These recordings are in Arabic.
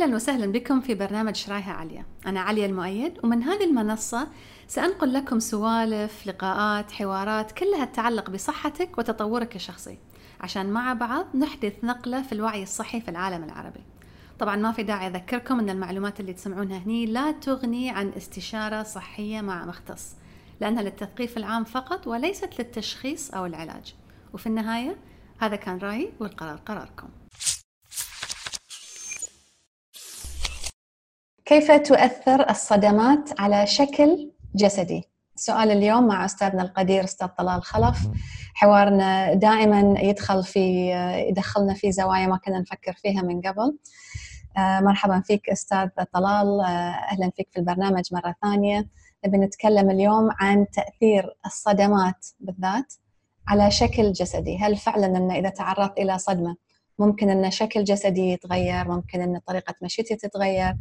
أهلا وسهلا بكم في برنامج شرايها عليا. أنا عليا المؤيد ومن هذه المنصة سأنقل لكم سوالف لقاءات حوارات كلها تتعلق بصحتك وتطورك الشخصي. عشان مع بعض نحدث نقلة في الوعي الصحي في العالم العربي. طبعا ما في داعي أذكركم أن المعلومات اللي تسمعونها هني لا تغني عن استشارة صحية مع مختص لأنها للتثقيف العام فقط وليست للتشخيص أو العلاج. وفي النهاية هذا كان رأيي والقرار قراركم. كيف تؤثر الصدمات على شكل جسدي؟ سؤال اليوم مع أستاذنا القدير أستاذ طلال خلف. حوارنا دائما يدخل في يدخلنا في زوايا ما كنا نفكر فيها من قبل. آه، مرحبا فيك أستاذ طلال. آه، أهلا فيك في البرنامج مرة ثانية. نبي نتكلم اليوم عن تأثير الصدمات بالذات على شكل جسدي. هل فعلا أن إذا تعرضت إلى صدمة ممكن أن شكل جسدي يتغير؟ ممكن أن طريقة مشيتي تتغير؟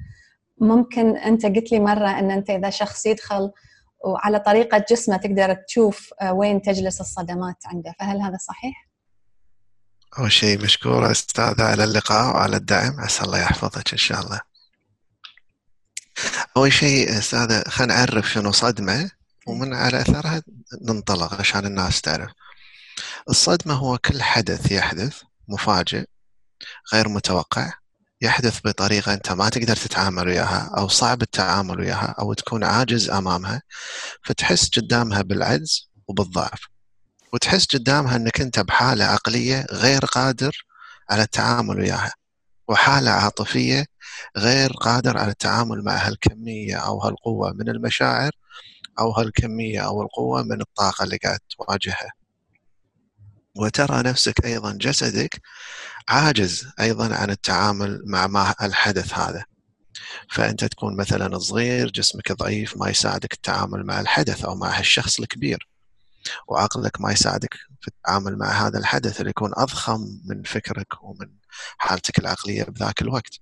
ممكن أنت قلت لي مرة أن أنت إذا شخص يدخل وعلى طريقة جسمه تقدر تشوف آه، وين تجلس الصدمات عنده فهل هذا صحيح؟ أول شيء مشكورة أستاذة على اللقاء وعلى الدعم عسى الله يحفظك إن شاء الله. أول شيء أستاذة خلينا نعرف شنو صدمة ومن على أثرها ننطلق عشان الناس تعرف. الصدمة هو كل حدث يحدث مفاجئ غير متوقع. يحدث بطريقة أنت ما تقدر تتعامل وياها أو صعب التعامل وياها أو تكون عاجز أمامها فتحس قدامها بالعجز وبالضعف. وتحس قدامها أنك أنت بحالة عقلية غير قادر على التعامل وياها وحالة عاطفية غير قادر على التعامل مع هالكمية أو هالقوة من المشاعر أو هالكمية أو القوة من الطاقة اللي قاعد تواجهها. وترى نفسك أيضا جسدك عاجز أيضا عن التعامل مع ما الحدث هذا. فأنت تكون مثلا صغير جسمك ضعيف ما يساعدك التعامل مع الحدث أو مع هالشخص الكبير. وعقلك ما يساعدك في التعامل مع هذا الحدث اللي يكون أضخم من فكرك ومن حالتك العقلية بذاك الوقت.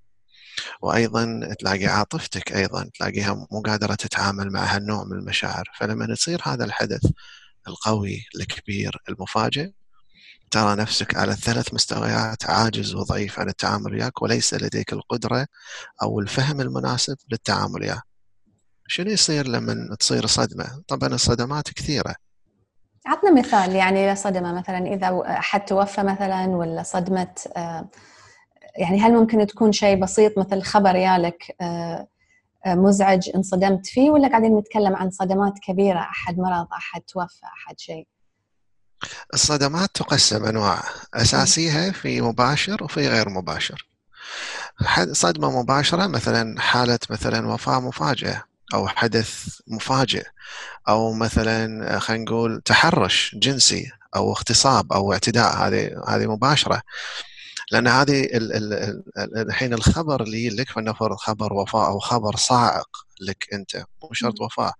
وأيضا تلاقي عاطفتك أيضا تلاقيها مو قادرة تتعامل مع هالنوع من المشاعر. فلما يصير هذا الحدث القوي الكبير المفاجئ ترى نفسك على الثلاث مستويات عاجز وضعيف عن التعامل وياك وليس لديك القدرة أو الفهم المناسب للتعامل وياه. شنو يصير لما تصير صدمة؟ طبعا الصدمات كثيرة. عطنا مثال يعني صدمة مثلا إذا أحد توفى مثلا ولا صدمة آه، يعني هل ممكن تكون شيء بسيط مثل خبر يالك آه، آه، مزعج انصدمت فيه ولا قاعدين نتكلم عن صدمات كبيرة أحد مرض أحد توفى أحد شيء؟ الصدمات تقسم أنواع أساسيها في مباشر وفي غير مباشر. صدمة مباشرة مثلا حالة مثلا وفاة مفاجئة أو حدث مفاجئ أو مثلا خلينا نقول تحرش جنسي أو اغتصاب أو اعتداء هذه هذه مباشرة. لأن هذه الحين الخبر اللي لك فلنفرض خبر وفاه أو خبر صاعق لك أنت. مو شرط وفاه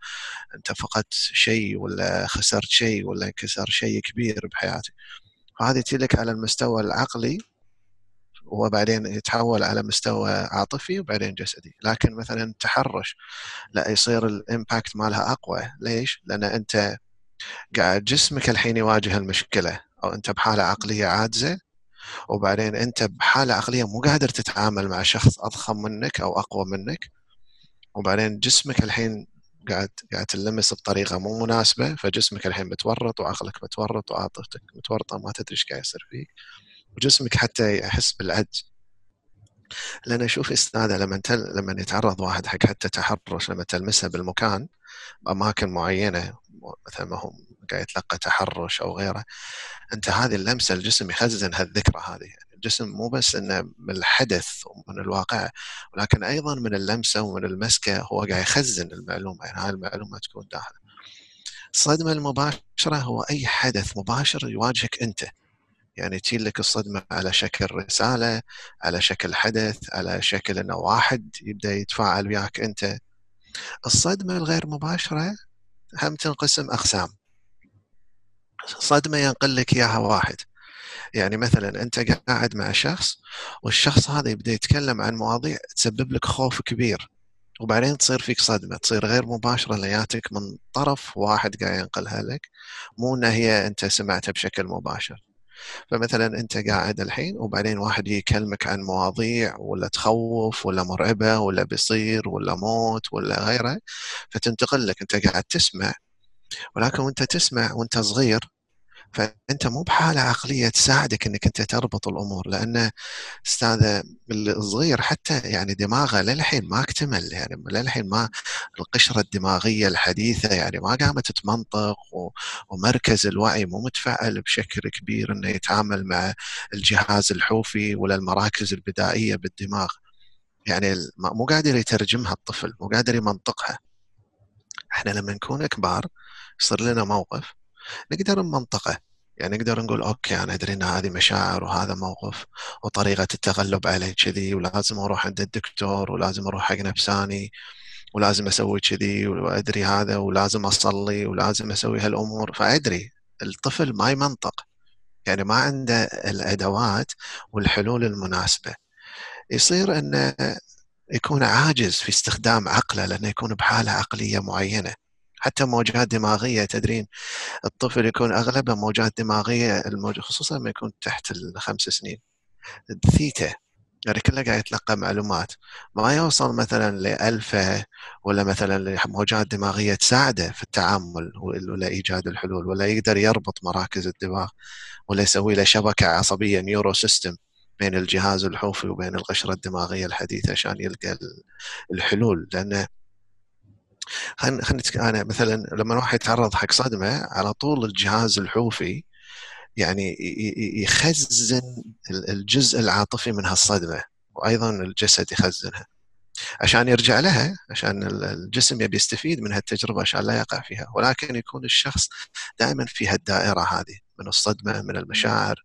أنت فقدت شيء ولا خسرت شيء ولا انكسر شيء كبير بحياتك. فهذه تجيلك على المستوى العقلي وبعدين يتحول على مستوى عاطفي وبعدين جسدي. لكن مثلا تحرش لا يصير الإمباكت مالها أقوى. ليش؟ لأن أنت قاعد جسمك الحين يواجه المشكلة أو أنت بحالة عقلية عاجزة وبعدين أنت بحالة عقلية مو قادر تتعامل مع شخص أضخم منك أو أقوى منك. وبعدين جسمك الحين قاعد قاعد تلمس بطريقة مو مناسبة فجسمك الحين متورط وعقلك متورط وعاطفتك متورطة ما تدري إيش قاعد يصير فيك. وجسمك حتى يحس بالعجز. لأن أشوف أستاذة لما تل... لما يتعرض واحد حق حتى تحرش لما تلمسه بالمكان بأماكن معينة مثلا ما هو قاعد يتلقى تحرش أو غيره أنت هذه اللمسة الجسم يخزن هالذكرى هذه. يعني الجسم مو بس إنه من الحدث ومن الواقع ولكن أيضا من اللمسة ومن المسكة هو قاعد يخزن المعلومة. يعني هاي المعلومة تكون داخلة. الصدمة المباشرة هو أي حدث مباشر يواجهك أنت. يعني تجي لك الصدمة على شكل رسالة على شكل حدث على شكل أنه واحد يبدأ يتفاعل وياك أنت. الصدمة الغير مباشرة هم تنقسم أقسام. صدمة ينقل لك إياها واحد. يعني مثلا أنت قاعد مع شخص والشخص هذا يبدأ يتكلم عن مواضيع تسبب لك خوف كبير. وبعدين تصير فيك صدمة تصير غير مباشرة لياتك من طرف واحد قاعد ينقلها لك مو أنها هي أنت سمعتها بشكل مباشر. فمثلا أنت قاعد الحين وبعدين واحد يكلمك عن مواضيع ولا تخوف ولا مرعبة ولا بيصير ولا موت ولا غيره فتنتقل لك. أنت قاعد تسمع ولكن وأنت تسمع وأنت صغير فأنت مو بحالة عقلية تساعدك إنك أنت تربط الأمور لأن أستاذ الصغير حتى يعني دماغه للحين ما اكتمل يعني للحين ما القشرة الدماغية الحديثة يعني ما قامت تمنطق ومركز الوعي مو متفعل بشكل كبير إنه يتعامل مع الجهاز الحوفي ولا المراكز البدائية بالدماغ. يعني مو قادر يترجمها الطفل مو قادر يمنطقها. إحنا لما نكون كبار يصير لنا موقف نقدر نمنطقه. يعني نقدر نقول أوكي أنا أدري إن هذه مشاعر وهذا موقف وطريقة التغلب عليه كذي ولازم أروح عند الدكتور ولازم أروح حق نفساني ولازم أسوي كذي وأدري هذا ولازم أصلي ولازم أسوي هالأمور. فأدري الطفل ما يمنطق. يعني ما عنده الأدوات والحلول المناسبة. يصير إنه يكون عاجز في استخدام عقله لأنه يكون بحالة عقلية معينة. حتى موجات دماغية تدرين؟ الطفل يكون اغلبها موجات دماغية. خصوصا لما يكون تحت الخمس سنين. ثيتا يعني كله قاعد يتلقى معلومات. ما يوصل مثلا لألفا ولا مثلا لموجات دماغية تساعده في التعامل ولا إيجاد الحلول ولا يقدر يربط مراكز الدماغ ولا يسوي له شبكة عصبية نيورو سيستم بين الجهاز الحوفي وبين القشرة الدماغية الحديثة عشان يلقى الحلول. لأنه خلينا أنا مثلا لما الواحد يتعرض حق صدمة على طول الجهاز الحوفي يعني يخزن الجزء العاطفي من هالصدمة وأيضا الجسد يخزنها. عشان يرجع لها عشان الجسم يبي يستفيد من هالتجربة عشان لا يقع فيها. ولكن يكون الشخص دائما في هالدائرة هذه من الصدمة من المشاعر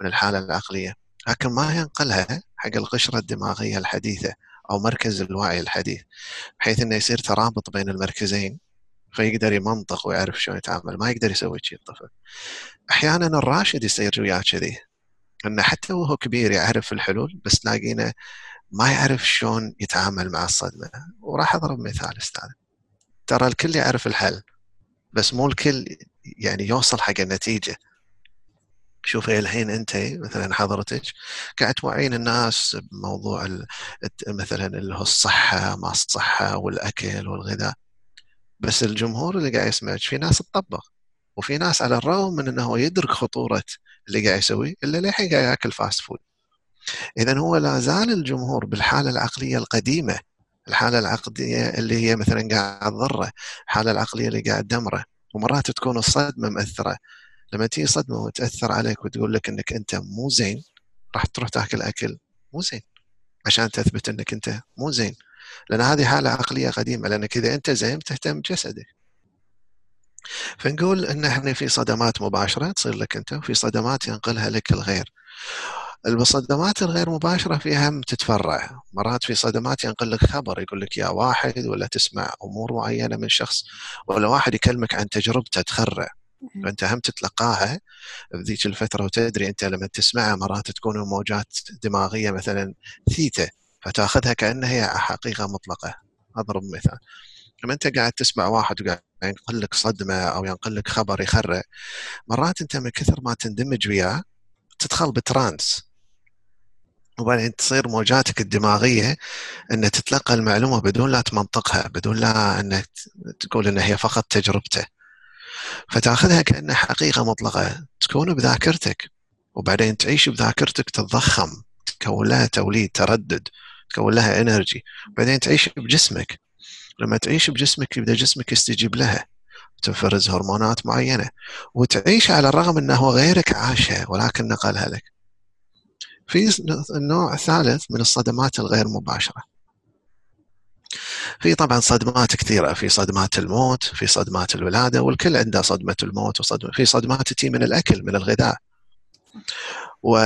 من الحالة العقلية. لكن ما ينقلها حق القشرة الدماغية الحديثة. أو مركز الوعي الحديث بحيث إنه يصير ترابط بين المركزين فيقدر يمنطق ويعرف شلون يتعامل ما يقدر يسوي شيء الطفل أحيانا الراشد يصير وياه كذي إنه حتى وهو كبير يعرف الحلول بس تلاقينه ما يعرف شلون يتعامل مع الصدمة. وراح أضرب مثال أستاذ. ترى الكل يعرف الحل بس مو الكل يعني يوصل حق النتيجة. شوفي الحين أنت مثلا حضرتك قاعد توعين الناس بموضوع مثلا اللي هو الصحة ما الصحة والأكل والغذاء. بس الجمهور اللي قاعد يسمعك في ناس تطبق وفي ناس على الرغم من إنه يدرك خطورة اللي قاعد يسويه إلا للحين قاعد يأكل fast food اذا هو لا زال الجمهور بالحالة العقلية القديمة الحالة العقليه اللي هي مثلا قاعد تضره الحالة العقلية اللي قاعد تدمره ومرات تكون الصدمة مأثرة. لما تيجي صدمة وتأثر عليك وتقول لك إنك أنت مو زين راح تروح تاكل أكل مو زين عشان تثبت إنك أنت مو زين. لأن هذه حالة عقلية قديمة لأنك إذا أنت زين تهتم بجسدك. فنقول إن إحنا في صدمات مباشرة تصير لك أنت وفي صدمات ينقلها لك الغير. الصدمات الغير مباشرة فيها تتفرع. مرات في صدمات ينقل لك خبر يقول لك يا واحد ولا تسمع أمور معينة من شخص ولا واحد يكلمك عن تجربته تخرع. فأنت هم تتلقاها بذيك الفترة وتدري أنت لما تسمعها مرات تكون موجات دماغية مثلا ثيتا فتأخذها كأنها هي حقيقة مطلقة. أضرب مثال. لما أنت قاعد تسمع واحد وقاعد ينقل لك صدمة أو ينقل لك خبر يخرع مرات أنت من كثر ما تندمج وياه تدخل ب trance. وبعدين تصير موجاتك الدماغية ان تتلقى المعلومة بدون لا تمنطقها بدون لا انك تقول إنها هي فقط تجربته. فتأخذها كأنها حقيقة مطلقة تكون بذاكرتك وبعدين تعيش بذاكرتك تتضخم تكون لها توليد تردد تكون لها energy بعدين تعيش بجسمك لما تعيش بجسمك يبدا جسمك يستجيب لها تنفرز هرمونات معينة وتعيش على الرغم إنه غيرك عاشها ولكن نقلها لك. في النوع الثالث من الصدمات الغير مباشرة. في طبعا صدمات كثيرة في صدمات الموت في صدمات الولادة والكل عنده صدمة الموت وصدمه في صدمات تجي من الأكل من الغذاء و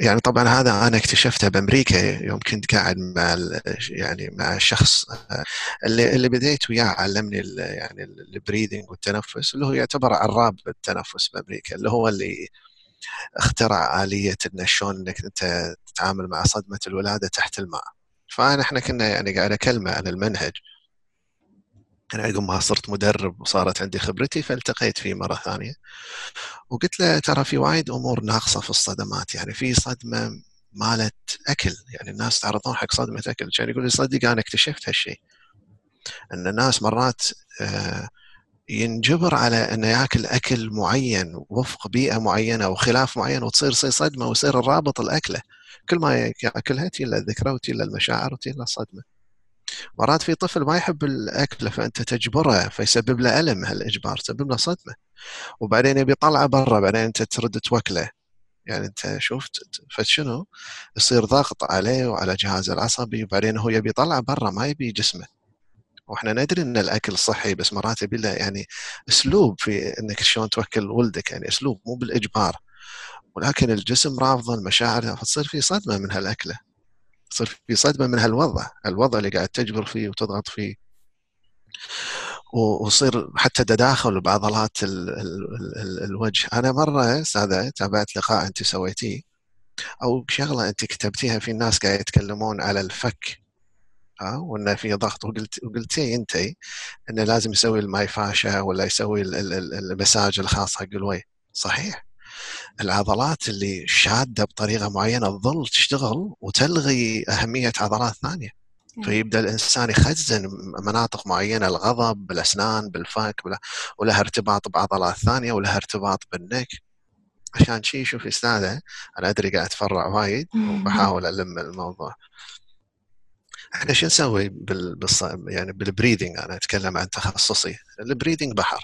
يعني طبعا هذا أنا اكتشفته بأمريكا يوم كنت قاعد مع يعني مع شخص اللي اللي بديت وياه علمني يعني البريدنج والتنفس اللي هو يعتبر عراب التنفس بأمريكا اللي هو اللي اخترع آلية إنه شلون إنك أنت تتعامل مع صدمة الولادة تحت الماء. فاحنا كنا يعني قاعد أكلمه عن المنهج. أنا عقب ما صرت مدرب وصارت عندي خبرتي فالتقيت فيه مرة ثانية. وقلت له ترى في وايد أمور ناقصة في الصدمات. يعني في صدمة مالت أكل. يعني الناس تعرضون حق صدمة أكل. كان يقول لي صدق أنا اكتشفت هالشيء أن الناس مرات آه ينجبر على انه يأكل أكل معين وفق بيئة معينة وخلاف معين وتصير صير صدمة ويصير الرابط الأكلة. كل ما يأكلها تجي له الذكرى وتجي له المشاعر وتجي له الصدمه مرات في طفل ما يحب الأكل فأنت تجبره فيسبب له ألم هالإجبار تسبب له صدمة. وبعدين يبي يطلعه برا بعدين أنت ترد توكله. يعني أنت شفت فشنو يصير ضغط عليه وعلى جهازه العصبي وبعدين هو يبي يطلع برا ما يبي جسمه. وإحنا ندري إن الأكل صحي بس مرات يبي له يعني أسلوب في إنك شلون توكل ولدك يعني أسلوب مو بالإجبار. ولكن الجسم رافضه المشاعر فتصير في صدمة من هالأكلة. تصير في صدمة من هالوضع الوضع اللي قاعد تجبر فيه وتضغط فيه. ويصير حتى تداخل بعضلات ال ال ال الوجه. أنا مرة أستاذة تابعت لقاء أنت سويتيه أو شغلة أنت كتبتيها في ناس قاعد يتكلمون على الفك. ها وانه في ضغط. وقلت وقلتي أنت إنه لازم يسوي الماي فاشا ولا يسوي المساج الخاص حق الوجه. صحيح. العضلات اللي شادة بطريقة معينة تظل تشتغل وتلغي أهمية عضلات ثانية. فيبدأ الإنسان يخزن مناطق معينة الغضب بالاسنان بالفك ولها ارتباط بعضلات ثانية ولها ارتباط بالنك عشان شي شوف أستاذة أنا أدري قاعد أتفرع وايد وبحاول ألم الموضوع. إحنا شو نسوي بال... يعني بال breathing أنا أتكلم عن تخصصي. ال breathing بحر.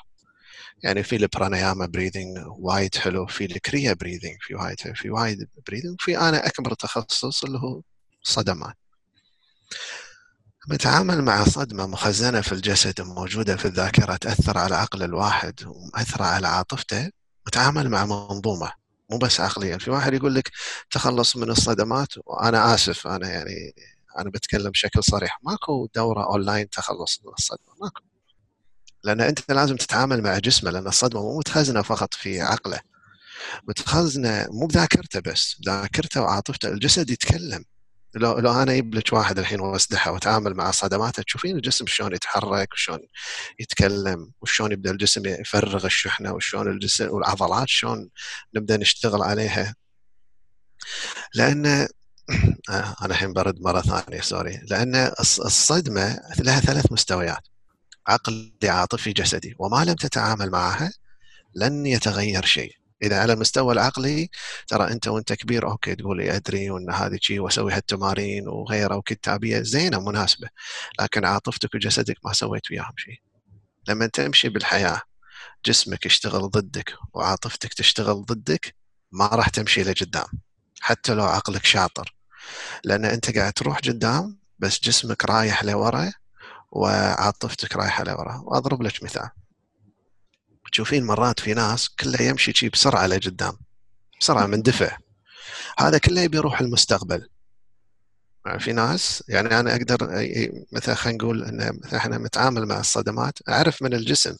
يعني في البرانياما breathing وايد حلو في الكريا breathing في وايد في وايد breathing في أنا أكبر تخصص اللي هو صدمات نتعامل مع صدمة مخزنة في الجسد موجودة في الذاكرة تأثر على عقل الواحد ومأثرة على عاطفته. نتعامل مع منظومة مو بس عقليا. في واحد يقول لك تخلص من الصدمات وأنا آسف أنا يعني أنا بتكلم بشكل صريح. ماكو دورة أونلاين تخلص من الصدمة ماكو. لأن أنت لازم تتعامل مع جسمه لأن الصدمة مو متخزنة فقط في عقله. متخزنة مو بذاكرته بس ذاكرته وعاطفته. الجسد يتكلم. لو لو أنا أجيب لك واحد الحين وأسدحه وأتعامل مع صدماته تشوفين الجسم شلون يتحرك وشلون يتكلم وشلون يبدأ الجسم يفرغ الشحنة وشلون الجسم والعضلات شلون نبدأ نشتغل عليها. لأن آه، أنا الحين برد مرة ثانية sorry. لأن الصدمة لها ثلاث مستويات. عقلي عاطفي جسدي وما لم تتعامل معها لن يتغير شيء. إذا على المستوى العقلي ترى أنت وأنت كبير okay تقول أدري وأن هذه شيء وأسوي هالتمارين وغيرها وكتابيه زينة مناسبه لكن عاطفتك وجسدك ما سويت وياهم شيء. لما تمشي بالحياة جسمك يشتغل ضدك وعاطفتك تشتغل ضدك ما راح تمشي لقدام حتى لو عقلك شاطر. لأن أنت قاعد تروح قدام بس جسمك رايح لورا وعاطفتك رايحه لورا وأضرب لك مثال. تشوفين مرات في ناس كله يمشي شي بسرعة لقدام. بسرعة مندفع هذا كله يبي يروح المستقبل. في ناس يعني أنا أقدر مثلا خلينا نقول إن مثلا إحنا نتعامل مع الصدمات. أعرف من الجسم.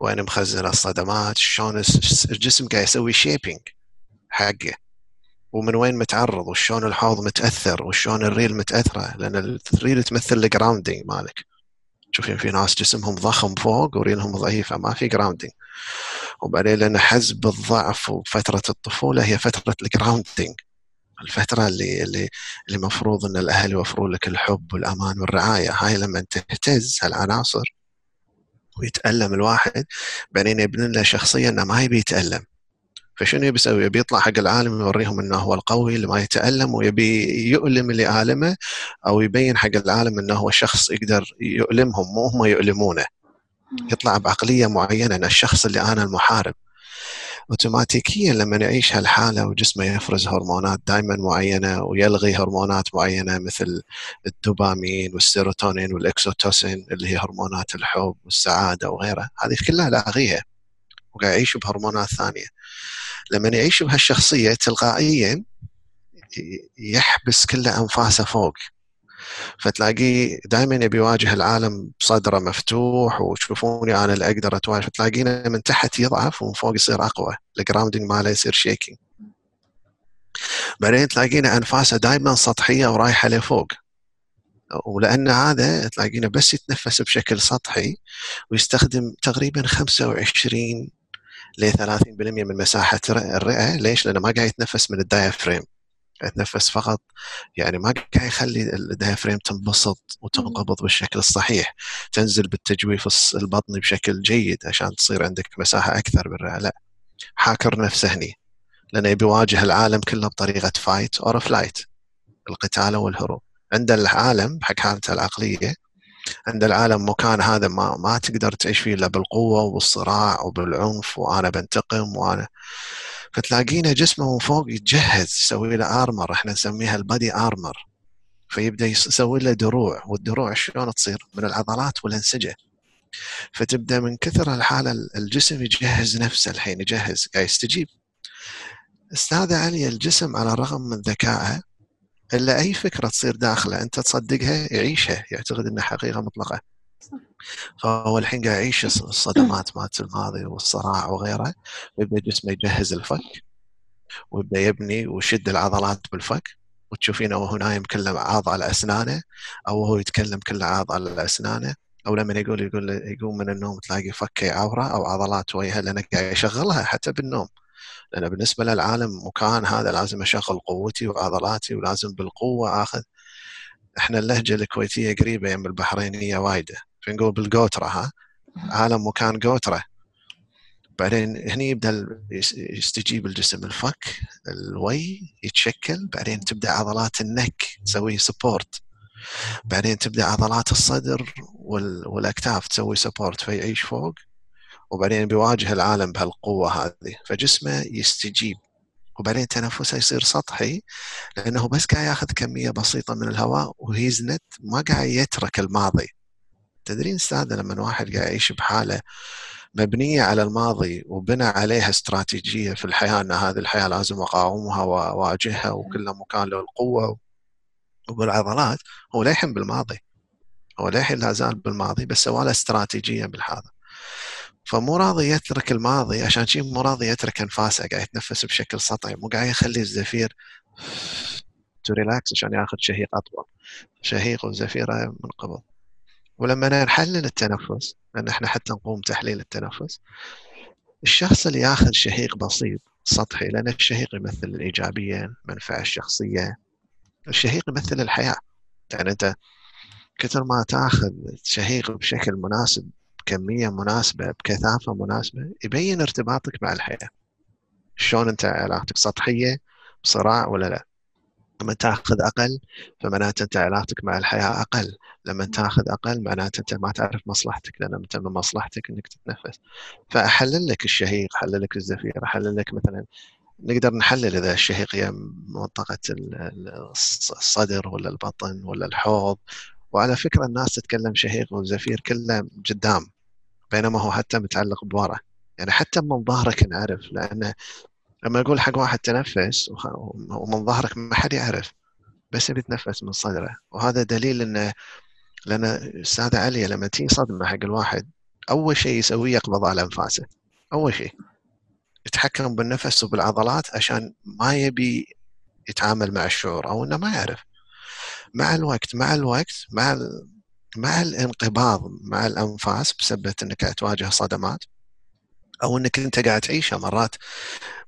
وين مخزن الصدمات شلون الجسم قاعد يسوي shaping حقه. ومن وين متعرض وشلون الحوض متأثر وشلون الريل متأثرة. لأن الريل تمثل ال grounding مالك. تشوفين في ناس جسمهم ضخم فوق وريلينهم ضعيفه ما في grounding وبعدين لأن حزة الضعف وفترة الطفولة هي فترة ال grounding الفترة اللي اللي اللي المفروض إن الأهل يوفرون لك الحب والأمان والرعاية، هاي لما تهتز هالعناصر ويتألم الواحد بعدين يبني له شخصية إنه ما يبي يتألم، فشنو يبي يسوي؟ يبي يطلع حق العالم يوريهم إنه هو القوي اللي ما يتألم ويبي يؤلم اللي آلمه أو يبين حق العالم إنه هو شخص يقدر يؤلمهم مو هم يؤلمونه. يطلع بعقلية معينة إن الشخص اللي أنا المحارب. اوتوماتيكيا لما يعيش هالحالة وجسمه يفرز هرمونات دائما معينة ويلغي هرمونات معينة مثل الدوبامين والسيروتونين والأوكسيتوسين اللي هي هرمونات الحب والسعادة وغيرها، هذه كلها لاغيها وقاعد يعيش بهرمونات ثانية. لما يعيش بهالشخصية تلقائيا يحبس كل أنفاسه فوق. فتلاقيه دائما يبي يواجه العالم بصدره مفتوح وتشوفوني أنا اللي أقدر أتواجه. فتلاقينا من تحت يضعف ومن فوق يصير أقوى. ال grounding ماله يصير shaking بعدين تلاقينا أنفاسه دائما سطحية ورايحة لفوق. ولأن هذا تلاقينه بس يتنفس بشكل سطحي ويستخدم تقريبا 25 ل 30% من مساحة الرئة؟ ليش؟ لأنه ما قاعد يتنفس من ال diaphragm. يتنفس فقط. يعني ما قاعد يخلي ال diaphragm تنبسط وتنقبض بالشكل الصحيح. تنزل بالتجويف البطني بشكل جيد عشان تصير عندك مساحة أكثر بالرئة. لا. حاكر نفسه هني. لأنه يبي يواجه العالم كله بطريقة fight or flight القتال والهروب. عند العالم حق حالته العقلية عند العالم مكان هذا ما ما تقدر تعيش فيه إلا بالقوة وبالصراع وبالعنف وأنا بنتقم وأنا. فتلاقينا جسمه من فوق يتجهز يسوي له armor إحنا نسميها ال body armor فيبدأ يسوي له دروع والدروع شلون تصير؟ من العضلات والأنسجة. فتبدأ من كثر الحالة الجسم يجهز نفسه الحين يجهز قاعد يستجيب. استاذه علي الجسم على الرغم من ذكائه إلا أي فكرة تصير داخله أنت تصدقها يعيشها يعتقد إنها حقيقة مطلقة. فهو الحين قاعد يعيش الصدمات مالت الماضي والصراع وغيره ويبدأ جسمه يجهز الفك ويبدأ يبني ويشد العضلات بالفك وتشوفينه وهو نايم كله عاض على أسنانه أو وهو يتكلم كله عاض على أسنانه أو لما يقول يقول يقوم من النوم تلاقي فكه عورة أو عضلات وجهه لأنه قاعد يشغلها حتى بالنوم. لأن بالنسبة للعالم مكان هذا لازم أشغل قوتي وعضلاتي ولازم بالقوة آخذ إحنا اللهجة الكويتية قريبة يم البحرينية وايدة. فنقول بالقوترة ها؟ عالم مكان قوترة. بعدين هني يبدأ يستجيب الجسم الفك الوي يتشكل بعدين تبدأ عضلات النك تسوي سبورت بعدين تبدأ عضلات الصدر والأكتاف تسوي سبورت فيعيش فوق. وبعدين بيواجه العالم بهالقوة هذه فجسمه يستجيب. وبعدين تنفسه يصير سطحي لأنه بس قاعد ياخذ كمية بسيطة من الهواء وهيزنت ما قاعد يترك الماضي. تدرين أستاذ لما واحد قاعد يعيش بحالة مبنية على الماضي وبنى عليها استراتيجية في الحياة إن هذه الحياة لازم أقاومها وأواجهها وكل مكان له القوة وبالعضلات هو للحين بالماضي. هو للحين لا زال بالماضي بس سوى له استراتيجية بالهذا. فمو راضي يترك الماضي عشان شيء مو راضي يترك أنفاسه قاعد يتنفس بشكل سطحي مو قاعد يخلي الزفير to relax عشان ياخذ شهيق أطول. شهيق وزفيرة منقبض ولما نحلل التنفس لأن إحنا حتى نقوم تحليل التنفس الشخص اللي ياخذ شهيق بسيط سطحي لأن الشهيق يمثل الإيجابية المنفعه الشخصية. الشهيق يمثل الحياة. يعني أنت كثر ما تاخذ شهيق بشكل مناسب بكمية مناسبة بكثافة مناسبة يبين ارتباطك مع الحياة. شلون أنت علاقتك سطحية بصراع ولا لا؟ لما تاخذ أقل فمعناته أنت علاقتك مع الحياة أقل. لما تاخذ أقل معناته أنت ما تعرف مصلحتك لأن أنت من مصلحتك إنك تتنفس. فأحلل لك الشهيق احلل لك الزفير احلل لك مثلا نقدر نحلل إذا الشهيق هي منطقة الصدر ولا البطن ولا الحوض وعلى فكرة الناس تتكلم شهيق وزفير كله قدام بينما هو حتى متعلق بورا. يعني حتى من ظهرك نعرف لأنه لما أقول حق واحد تنفس ومن ظهرك ما حد يعرف بس يتنفس من صدره. وهذا دليل انه لأن أستاذ علي لما تيجي صدمة حق الواحد أول شيء يسويه يقبض على أنفاسه. أول شيء. يتحكم بالنفس وبالعضلات عشان ما يبي يتعامل مع الشعور أو إنه ما يعرف. مع الوقت مع الوقت مع مع الانقباض مع الأنفاس بسبب إنك تواجه صدمات أو إنك أنت قاعد تعيشها مرات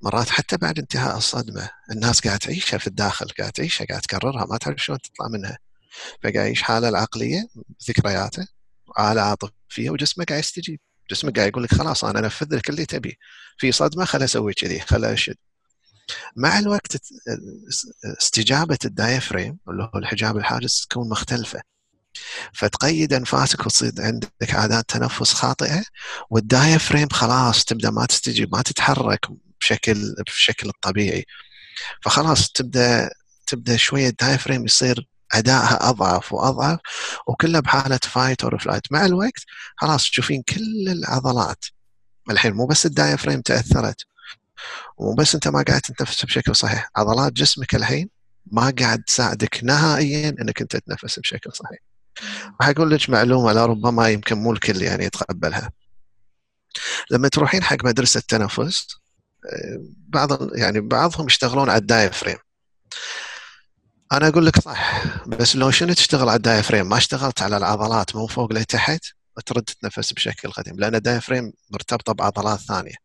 مرات حتى بعد انتهاء الصدمة. الناس قاعد تعيشها في الداخل قاعد تعيشها قاعد تكررها ما تعرف شلون تطلع منها. فقاعد يعيش حالة العقلية ذكرياته حاله عاطفية وجسمه قاعد يستجيب. جسمك قاعد يقول لك خلاص أنا أنفذ لك اللي تبي. في صدمة خل أسوي كذي خل أشد. مع الوقت استجابة ال diaphragm اللي هو الحجاب الحاجز تكون مختلفة. فتقيد أنفاسك وتصير عندك عادات تنفس خاطئة وال diaphragm خلاص تبدأ ما تستجيب ما تتحرك بشكل بشكل الطبيعي فخلاص تبدأ تبدأ شوية ال diaphragm يصير أدائها أضعف وأضعف وكلها بحالة fight or flight مع الوقت خلاص تشوفين كل العضلات. الحين مو بس ال diaphragm تأثرت. ومو بس انت ما قاعد تتنفس بشكل صحيح. عضلات جسمك الحين ما قاعد تساعدك نهائيا إنك أنت تتنفس بشكل صحيح. راح أقول لك معلومة لربما يمكن مو الكل يعني يتقبلها. لما تروحين حق مدرسة تنفس بعض يعني بعضهم يشتغلون على ال diaphragm. أنا أقول لك صح بس لو شنو تشتغل على ال diaphragm؟ ما اشتغلت على العضلات من فوق لتحت ترد تتنفس بشكل قديم لأن ال diaphragm مرتبطة بعضلات ثانية.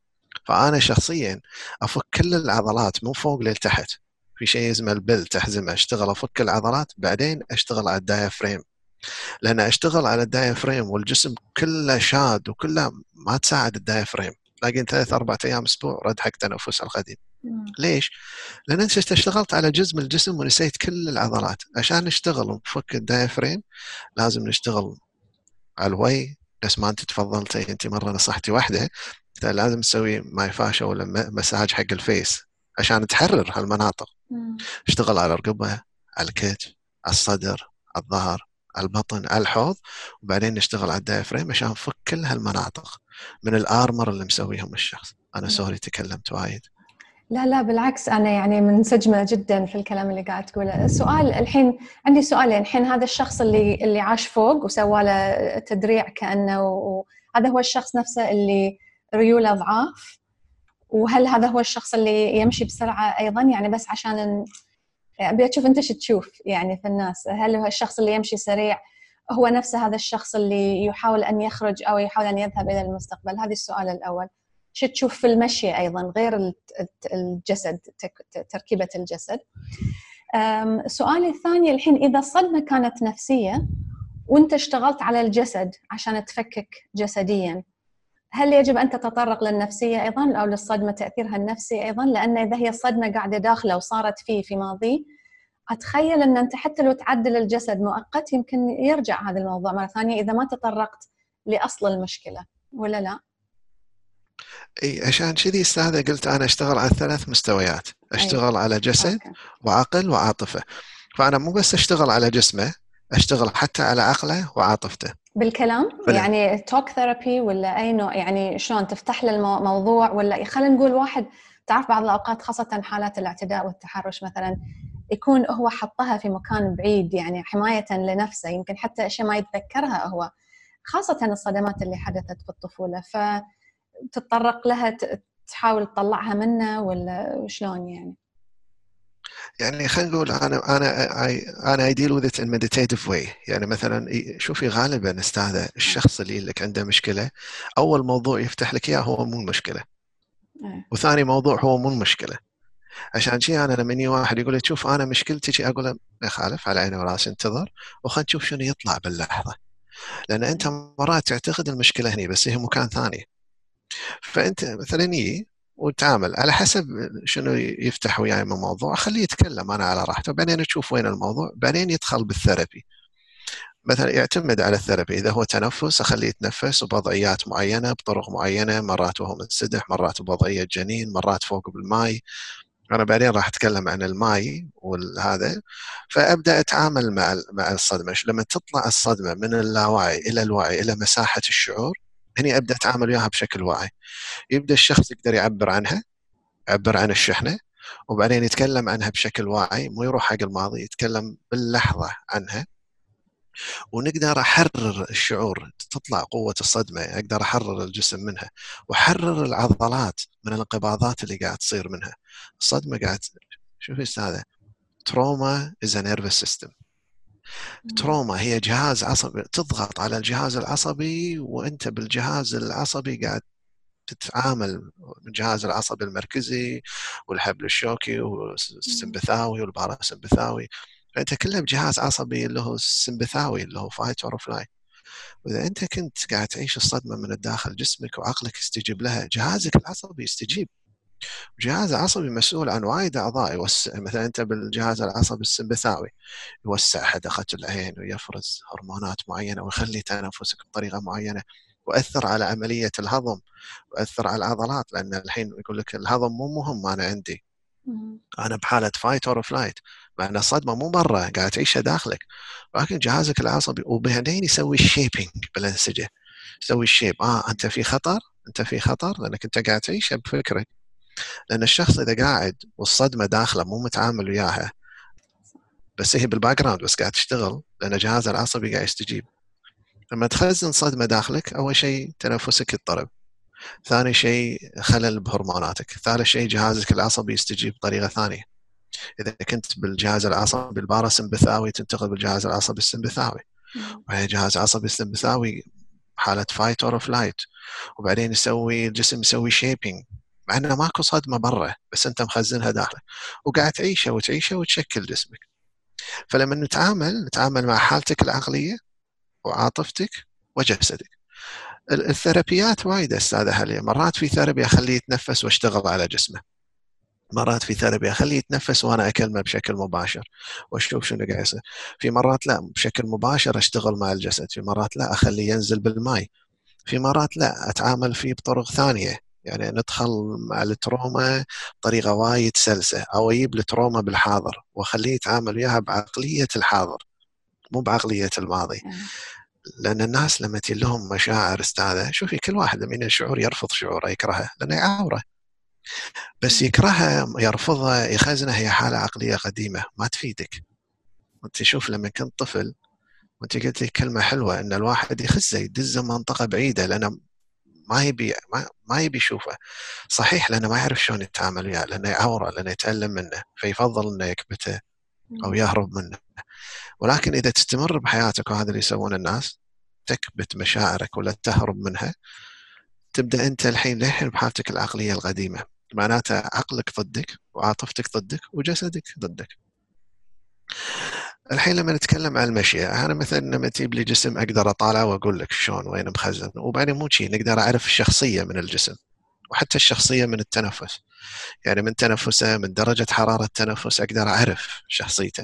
فأنا شخصيا أفك كل العضلات من فوق لتحت. في شيء اسمه ال belt حزمه أشتغل أفك العضلات بعدين أشتغل على ال diaphragm. لأن أشتغل على ال diaphragm والجسم كله شاد وكله ما تساعد ال diaphragm. تلاقين ثلاث أربع أيام أسبوع رد حق تنفس القديم. ليش؟ لأن أنت اشتغلت على جزء من الجسم ونسيت كل العضلات. عشان نشتغل ونفك ال diaphragm لازم نشتغل على الوي. بس ما أنت تفضلتي أنت مرة نصحتي واحدة لازم تسوي myofascia ولا مساج حق ال face عشان تحرر هالمناطق. اشتغل على الرقبه على الكتف على الصدر على الظهر على البطن على الحوض وبعدين نشتغل على ال diaphragm عشان نفك كل هالمناطق من ال armor اللي مسويهم الشخص. أنا sorry تكلمت وايد. لا لا بالعكس أنا يعني منسجمة جدا في الكلام اللي قاعد تقوله. السؤال الحين عندي سؤالين الحين هذا الشخص اللي اللي عاش فوق وسوى له تدريع كأنه وهذا هو الشخص نفسه اللي ريوله ضعاف وهل هذا هو الشخص اللي يمشي بسرعة أيضا؟ يعني بس عشان أبي أشوف أنت شو تشوف يعني في الناس. هل هو الشخص اللي يمشي سريع؟ هو نفسه هذا الشخص اللي يحاول أن يخرج أو يحاول أن يذهب إلى المستقبل؟ هذا السؤال الأول. شو تشوف في المشي أيضا غير الجسد تركيبة الجسد؟ سؤالي الثاني الحين إذا الصدمه كانت نفسية وأنت اشتغلت على الجسد عشان تفكك جسديا هل يجب أن تتطرق للنفسية أيضا أو للصدمة تأثيرها النفسي أيضا لأن إذا هي الصدمه قاعدة داخلة وصارت فيه في ماضي أتخيل أن أنت حتى لو تعدل الجسد مؤقت يمكن يرجع هذا الموضوع مرة ثانية إذا ما تطرقت لأصل المشكلة ولا لا؟ إي عشان كذي أستاذة قلت أنا أشتغل على ثلاث مستويات أشتغل أي. على جسد okay. وعقل وعاطفة فأنا مو بس أشتغل على جسمه أشتغل حتى على عقله وعاطفته. بالكلام؟ فلن. يعني talk therapy ولا أي نوع؟ يعني شلون؟ تفتح له الموضوع ولا خلينا نقول واحد تعرف بعض الأوقات خاصة حالات الاعتداء والتحرش مثلا يكون هو حطها في مكان بعيد يعني حماية لنفسه يمكن حتى أشياء ما يتذكرها هو خاصة الصدمات اللي حدثت في الطفوله فتتطرق لها تحاول تطلعها منه ولا شلون يعني؟ يعني خلينا نقول أنا أنا أنا I deal with it in meditative way يعني مثلا شوفي غالبا استاذه الشخص اللي لك عنده مشكلة أول موضوع يفتح لك إياه هو مو المشكلة إيه. وثاني موضوع هو مو المشكلة عشان شي أنا لما يجي واحد يقول لي شوف أنا مشكلتي شي. أقول له ما يخالف على عيني وراسي انتظر وخلينا نشوف شنو يطلع باللحظة. لأن أنت مرات تعتقد المشكلة هني بس هي مكان ثاني. فأنت مثلا يجي وتعامل على حسب شنو يفتح وياي من موضوع. خليه يتكلم أنا على راحته. بعدين نشوف وين الموضوع بعدين يدخل بالثيرابي. مثلا يعتمد على الثيرابي. إذا هو تنفس أخليه يتنفس بوضعيات معينة بطرق معينة مرات وهو منسدح مرات بوضعية جنين مرات فوق بالماي. أنا بعدين راح أتكلم عن الماي وهذا فأبدأ أتعامل مع مع الصدمة. لما تطلع الصدمة من اللاوعي إلى الوعي إلى مساحة الشعور هني أبدأ أتعامل وياها بشكل واعي. يبدأ الشخص يقدر يعبر عنها يعبر عن الشحنة وبعدين يتكلم عنها بشكل واعي مو يروح حق الماضي يتكلم باللحظة عنها. ونقدر أحرر الشعور تطلع قوة الصدمة أقدر أحرر الجسم منها وأحرر العضلات من الانقباضات اللي قاعد تصير منها. الصدمة قاعد شوفي استاذه trauma is nervous system trauma هي جهاز عصبي تضغط على الجهاز العصبي وأنت بالجهاز العصبي قاعد تتعامل الجهاز العصبي المركزي والحبل الشوكي والسمبثاوي والباراسمبثاوي. فأنت كلها بجهاز عصبي اللي هو السمبثاوي اللي هو fight or flight وإذا أنت كنت قاعد تعيش الصدمة من الداخل جسمك وعقلك يستجيب لها جهازك العصبي يستجيب. الجهاز العصبي مسؤول عن وايد أعضاء يوسع مثلا أنت بالجهاز العصبي السمبثاوي يوسع حدقه العين ويفرز هرمونات معينة ويخلي تنفسك بطريقة معينة واثر على عملية الهضم واثر على العضلات لأن الحين يقول لك الهضم مو مهم أنا عندي. أنا بحالة fight or flight مع إن الصدمة مو برا قاعد تعيشها داخلك. ولكن جهازك العصبي وبعدين يسوي ال shaping بالأنسجة. يسوي ال shape آه أنت في خطر أنت في خطر لأنك أنت قاعد تعيشها بفكرك. لأن الشخص إذا قاعد والصدمة داخله مو متعامل وياها بس هي بال background بس قاعد تشتغل لأن جهازها العصبي قاعد يستجيب. لما تخزن صدمة داخلك أول شيء تنفسك يضطرب ثاني شيء خلل بهرموناتك. ثالث شيء جهازك العصبي يستجيب بطريقة ثانية. إذا كنت بالجهاز العصبي الباراسمبثاوي تنتقل بالجهاز العصبي السمبثاوي. وهي جهاز عصبي السمبثاوي حالة fight or flight وبعدين يسوي الجسم يسوي shaping مع إنه ماكو صدمة برا بس أنت مخزنها داخله. وقاعد تعيشها وتعيشها وتشكل جسمك. فلما نتعامل نتعامل مع حالتك العقلية وعاطفتك وجسدك. الثيرابيات وايد أستاذ هلي مرات في therapy أخليه يتنفس وأشتغل على جسمه. مرات في therapy أخليه يتنفس وأنا أكلمه بشكل مباشر وأشوف شنو قاعد يصير. في مرات لا بشكل مباشر أشتغل مع الجسد. في مرات لا أخليه ينزل بالماء في مرات لا أتعامل فيه بطرق ثانية. يعني ندخل مع ال trauma بطريقه وايد سلسة أو أجيب ال trauma بالحاضر وأخليه يتعامل وياها بعقلية الحاضر مو بعقلية الماضي. لأن الناس لما تجي لهم مشاعر أستاذة شوفي كل واحد من الشعور يرفض شعوره يكرهه لأنه يعاوره. بس يكرهها يرفضها يخزنها هي حالة عقلية قديمة ما تفيدك. انت شوف لما كنت طفل وأنت قلت لي كلمة حلوة إن الواحد يخزه يدزه منطقة بعيدة لأنه ما يبي ما, ما يبي يشوفه. صحيح لأنه ما يعرف شلون يتعامل وياه لأنه يعوره لأنه يتألم منه فيفضل إنه يكبته أو يهرب منه. ولكن إذا تستمر بحياتك وهذا اللي يسوونه الناس تكبت مشاعرك ولا تهرب منها تبدأ أنت الحين للحين بحالتك العقلية القديمة. معناته عقلك ضدك وعاطفتك ضدك وجسدك ضدك. الحين لما نتكلم عن المشي أنا مثلا لما تجيب لي جسم أقدر أطالعه وأقول لك شلون وين مخزن وبعدين مو شيء نقدر أعرف الشخصية من الجسم وحتى الشخصية من التنفس. يعني من تنفسه من درجة حرارة التنفس أقدر أعرف شخصيته.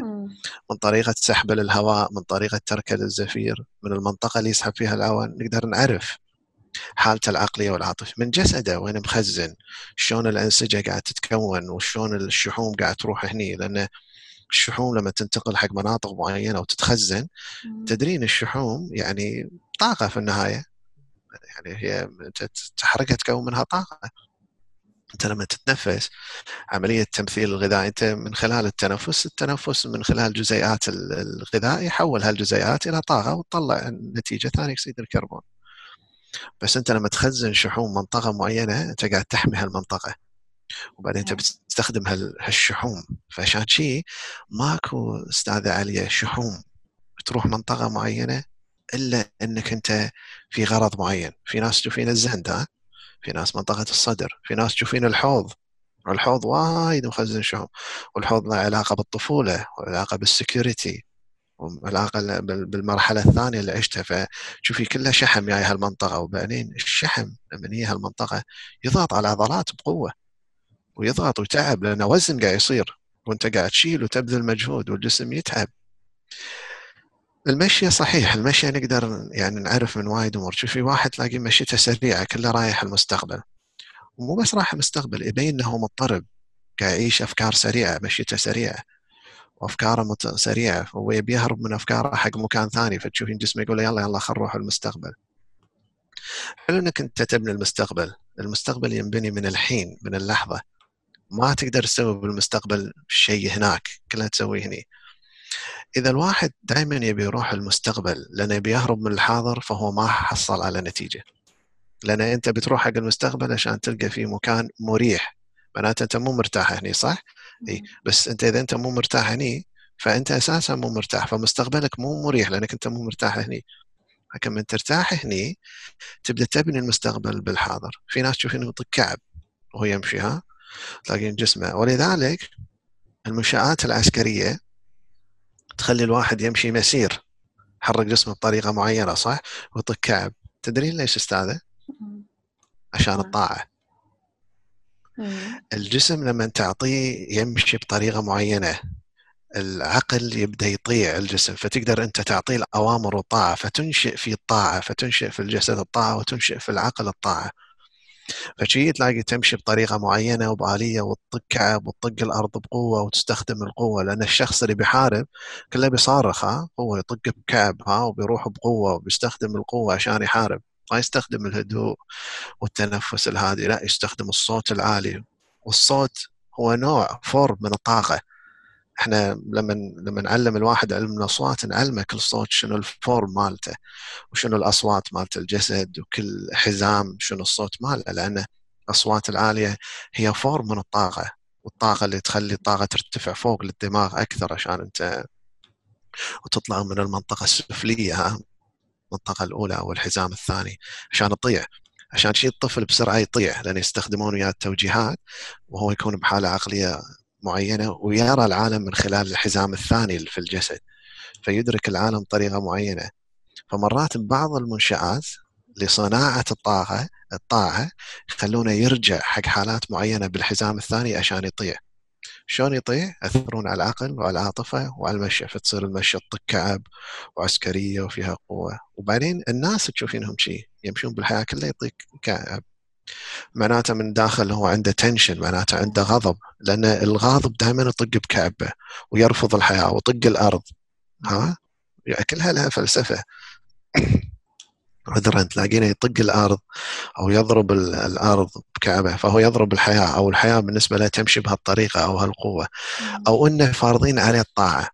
من طريقة سحبه للهواء من طريقة تركه للزفير من المنطقة اللي يسحب فيها الهواء نقدر نعرف حالته العقلية والعاطفية. من جسده وين مخزن شلون الأنسجة قاعد تتكون وشلون الشحوم قاعد تروح هني لأن الشحوم لما تنتقل حق مناطق معينة وتتخزن تدرين الشحوم يعني طاقة في النهاية. يعني هي تحركها تكون منها طاقة. أنت لما تتنفس عملية تمثيل الغذاء أنت من خلال التنفس التنفس من خلال جزيئات الغذاء يحول هالجزيئات إلى طاقة وتطلع نتيجة ثاني أكسيد الكربون. بس أنت لما تخزن شحوم منطقة معينة أنت قاعد تحمي هالمنطقة. وبعدين انت بتستخدم هالشحوم. فعشان شيء ماكو أستاذة عليا شحوم تروح منطقة معينة إلا إنك أنت في غرض معين. في ناس تشوفين الزند ها في ناس منطقة الصدر في ناس تشوفين الحوض. الحوض وايد مخزن شحوم. والحوض له علاقة بالطفولة وعلاقة بالسكيورتي والعلاقه بالمرحلة الثانية اللي عشتها. فشوفي كلها شحم جاي هالمنطقه وبعدين الشحم لما يجي هالمنطقة يضغط على العضلات بقوة. ويضغط ويتعب لأنه وزن قاعد يصير. وأنت قاعد تشيل وتبذل مجهود والجسم يتعب. المشي صحيح. المشي نقدر يعني نعرف من وايد أمور. شوفي واحد تلاقي مشيته سريعة كله رايح المستقبل. ومو بس رايح المستقبل يبين إنه مضطرب. قاعد يعيش أفكار سريعة مشيته سريعة. وأفكاره سريعة. هو يبي يهرب من أفكاره حق مكان ثاني فتشوفين جسمه يقول يلا يلا خل نروح المستقبل. حلو إنك أنت تبني المستقبل. المستقبل ينبني من الحين من اللحظة. ما تقدر تسوي بالمستقبل شيء هناك كلها تسويه هني. إذا الواحد دائما يبي يروح المستقبل لأنه يبي يهرب من الحاضر فهو ما حصل على نتيجة. لأن أنت بتروح حق المستقبل عشان تلقى فيه مكان مريح. معناته أنت مو مرتاح هني صح؟ إي. بس أنت إذا أنت مو مرتاح هني فأنت أساسا مو مرتاح. فمستقبلك مو مريح لأنك أنت مو مرتاح هني. لكن من ترتاح هني تبدأ تبني المستقبل بالحاضر. في ناس تشوف انه يطق كعب وهو يمشي ها؟ تلاقين جسمه. ولذلك المنشآت العسكرية تخلي الواحد يمشي مسير حرك جسمه بطريقة معينة صح؟ ويطق كعب. تدرين ليش أستاذة؟ عشان الطاعة. الجسم لما تعطيه يمشي بطريقة معينة العقل يبدأ يطيع الجسم فتقدر أنت تعطيه الأوامر والطاعة فتنشئ في الطاعة فتنشئ في الجسد الطاعة وتنشئ في العقل الطاعة. فشي تلاقي تمشي بطريقة معينة وبآلية وتطق كعب وتطق الأرض بقوة وتستخدم القوة لأن الشخص اللي بيحارب كله بيصارخ ها؟ هو يطق بكعب ها؟ وبيروح بقوة وبيستخدم القوة عشان يحارب. ما يستخدم الهدوء والتنفس الهادي لا يستخدم الصوت العالي. والصوت هو نوع form من الطاقة. إحنا لما لما نعلم الواحد علم الأصوات نعلمه كل صوت شنو ال form مالته وشنو الأصوات مالت الجسد وكل حزام شنو الصوت ماله لأن الأصوات العالية هي form من الطاقة والطاقة اللي تخلي الطاقة ترتفع فوق للدماغ أكثر عشان أنت وتطلع من المنطقة السفلية المنطقة الأولى أو الحزام الثاني عشان تطيع. عشان شيء الطفل بسرعة يطيع لأن يستخدمون وياه التوجيهات وهو يكون بحالة عقلية معينة ويرى العالم من خلال الحزام الثاني في الجسد فيدرك العالم بطريقه معينة. فمرات بعض المنشآت لصناعة الطاقة الطاعة يخلونه يرجع حق حالات معينة بالحزام الثاني عشان يطيع. شلون يطيع؟ يأثرون على العقل وعلى العاطفة وعلى المشي. فتصير المشي تطق كعب وعسكرية وفيها قوة. وبعدين الناس تشوفينهم شيء يمشون بالحياة كلها يطيق كعب. معناته من داخل هو عنده تنشن معناته عنده غضب لأن الغاضب دائما يطق بكعبه ويرفض الحياة ويطق الأرض. ها؟ يعني كلها لها فلسفة. عذرا تلاقينه يطق الأرض أو يضرب الأرض بكعبه فهو يضرب الحياة أو الحياة بالنسبة له تمشي بهالطريقة أو هالقوة أو إنه فارضين عليه الطاعة.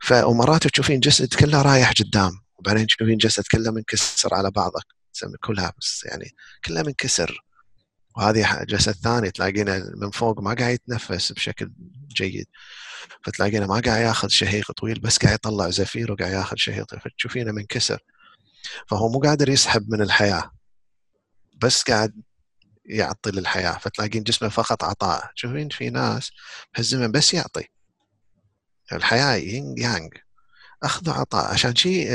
فمرات تشوفين جسد كله رايح قدام وبعدين تشوفين جسد كله منكسر على بعضه كلها بس يعني كلها منكسر. وهذه جسد ثاني تلاقينه من فوق ما قاعد يتنفس بشكل جيد. فتلاقينه ما قاعد ياخذ شهيق طويل بس قاعد يطلع زفير وقاعد ياخذ شهيق فتشوفينه منكسر. فهو مو قادر يسحب من الحياة بس قاعد يعطي للحياة. فتلاقين جسمه فقط عطاء. تشوفين في ناس بهالزمن بس يعطي. الحياة يينغ يانغ اخذ وعطاء عشان شيء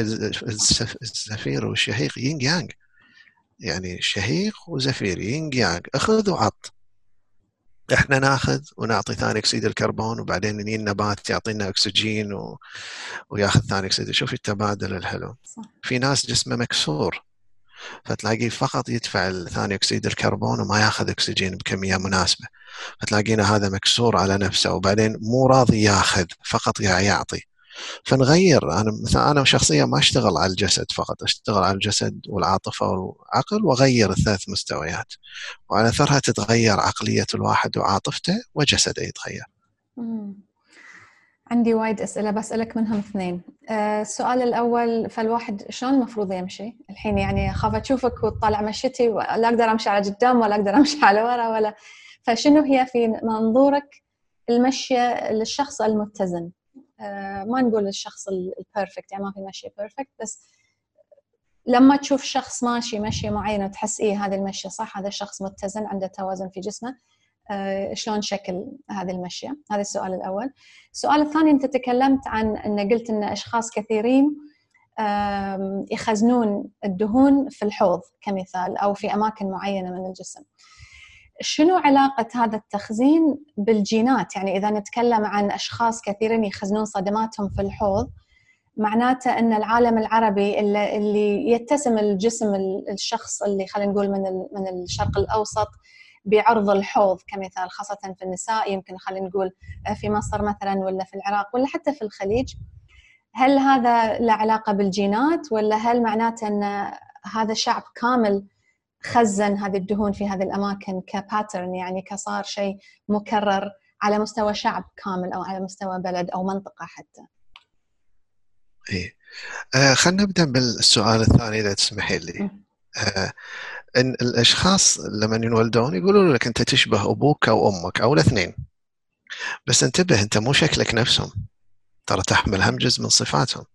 الزفير والشهيق يينغ يانغ يعني شهيق وزفير يينغ يانغ أخذ وعط. إحنا ناخذ ونعطي ثاني أكسيد الكربون وبعدين يجي النبات يعطينا أكسجين و... وياخذ ثاني أكسيد. شوفي التبادل الحلو. صح. في ناس جسمه مكسور فتلاقيه فقط يدفع ثاني أكسيد الكربون وما ياخذ أكسجين بكمية مناسبة. فتلاقينا هذا مكسور على نفسه وبعدين مو راضي ياخذ فقط يعطي. فنغير أنا مثلا أنا شخصيا ما أشتغل على الجسد فقط أشتغل على الجسد والعاطفة والعقل وأغير الثلاث مستويات وعلى أثرها تتغير عقلية الواحد وعاطفته وجسده يتغير. عندي وايد أسئلة بسألك منهم اثنين. آه، السؤال الأول فالواحد شلون المفروض يمشي؟ الحين يعني أخاف أشوفك وتطالع مشيتي لا أقدر أمشي على قدام ولا أقدر أمشي على ورا ولا فشنو هي في منظورك المشيه للشخص المتزن؟ آه، ما نقول الشخص ال perfect يعني ما في مشي بيرفكت بس لما تشوف شخص ماشي مشي معينه وتحس إيه هذه المشية صح هذا الشخص متزن عنده توازن في جسمه آه، شلون شكل هذه المشية؟ هذا السؤال الأول. السؤال الثاني أنت تكلمت عن إن قلت إن أشخاص كثيرين يخزنون الدهون في الحوض كمثال أو في أماكن معينة من الجسم. شنو علاقة هذا التخزين بالجينات؟ يعني إذا نتكلم عن أشخاص كثيرين يخزنون صدماتهم في الحوض معناته أن العالم العربي اللي يتسم الجسم الشخص اللي خلينا نقول من من الشرق الأوسط بعرض الحوض كمثال خاصة في النساء يمكن خلينا نقول في مصر مثلا ولا في العراق ولا حتى في الخليج هل هذا له علاقة بالجينات ولا هل معناته أن هذا شعب كامل خزن هذه الدهون في هذه الأماكن كباترن يعني كصار شيء مكرر على مستوى شعب كامل أو على مستوى بلد أو منطقة حتى. إيه آه خلينا نبدأ بالسؤال الثاني إذا تسمحي لي. آه إن الأشخاص لما ينولدون يقولون لك أنت تشبه أبوك أو أمك أو الاثنين. بس انتبه أنت مو شكلك نفسهم. ترى تحمل هم جزء من صفاتهم.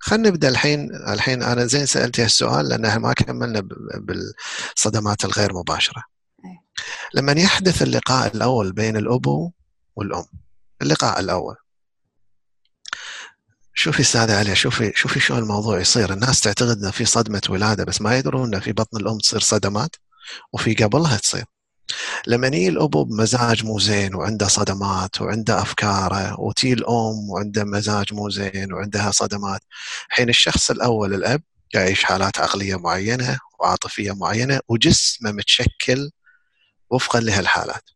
خلينا نبدأ الحين الحين أنا زين سألتي هالسؤال لأن ما كملنا بالصدمات الغير مباشرة. لما يحدث اللقاء الأول بين الأبو والأم اللقاء الأول شوفي أستاذة عليا شوفي شوفي شو الموضوع يصير. الناس تعتقد ان في صدمة ولادة بس ما يدرون ان في بطن الأم تصير صدمات وفي قبلها تصير. لما يجي الابو بمزاج مو زين وعنده صدمات وعنده افكاره وتي الام وعنده مزاج مو زين وعندها صدمات حين الشخص الأول الأب يعيش حالات عقلية معينة وعاطفية معينة وجسمه متشكل وفقا لهالحالات.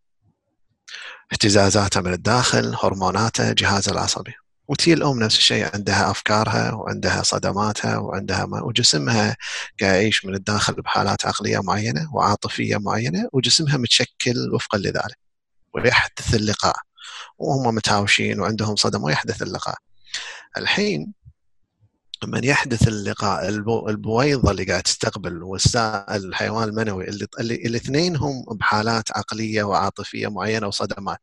اهتزازاته من الداخل هرموناته جهازه العصبي. وتي الام نفس الشيء عندها أفكارها وعندها صدماتها وعندها ما وجسمها قاعد يعيش من الداخل بحالات عقلية معينة وعاطفية معينة وجسمها متشكل وفقا لذلك. ويحدث اللقاء. وهم متهاوشين وعندهم صدمة ويحدث اللقاء. الحين لما يحدث اللقاء البويضة اللي قاعد تستقبل والسائل الحيوان المنوي اللي, اللي الاثنين هم بحالات عقلية وعاطفية معينة وصدمات.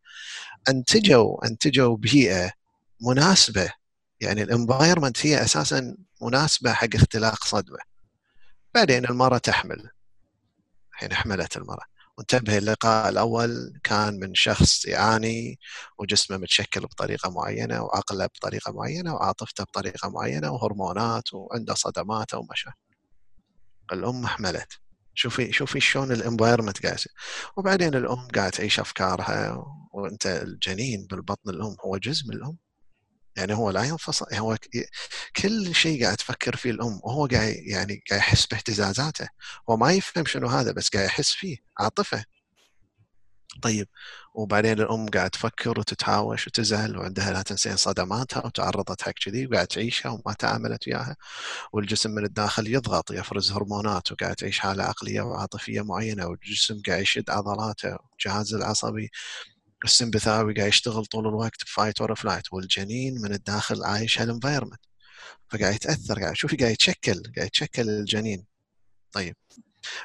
أنتجوا أنتجوا بيئة مناسبة. يعني ال environment هي أساسا مناسبة حق اختلاق صدمة. بعدين المراه تحمل. الحين حملت المراه وانتبه اللقاء الأول كان من شخص يعاني وجسمه متشكل بطريقة معينة وعقله بطريقة معينة وعاطفته بطريقة معينة وهرمونات وعنده صدمات ومشاكل الأم حملت. شوفي شوفي شلون ال environment قاعد. وبعدين الأم قاعدة تعيش أفكارها. وأنت الجنين بالبطن الأم هو جزء من الأم. يعني هو لا ينفصل هو كل شيء قاعد تفكر فيه الأم وهو قاعد يعني قاعد يحس باهتزازاته هو ما يفهم شنو هذا بس قاعد يحس فيه عاطفة. طيب وبعدين الأم قاعد تفكر وتتهاوش وتزعل وعندها لا تنسين صدماتها وتعرضت حق كذي وقاعد تعيشها وما تعاملت وياها. والجسم من الداخل يضغط يفرز هرمونات وقاعد تعيش حالة عقلية وعاطفية معينة والجسم قاعد يشد عضلاته والجهاز العصبي السمبثاوي قاعد يشتغل طول الوقت ب fight or flight والجنين من الداخل عايش هال environment فقاعد يتأثر قاعد شوفي قاعد يتشكل قاعد يتشكل الجنين. طيب.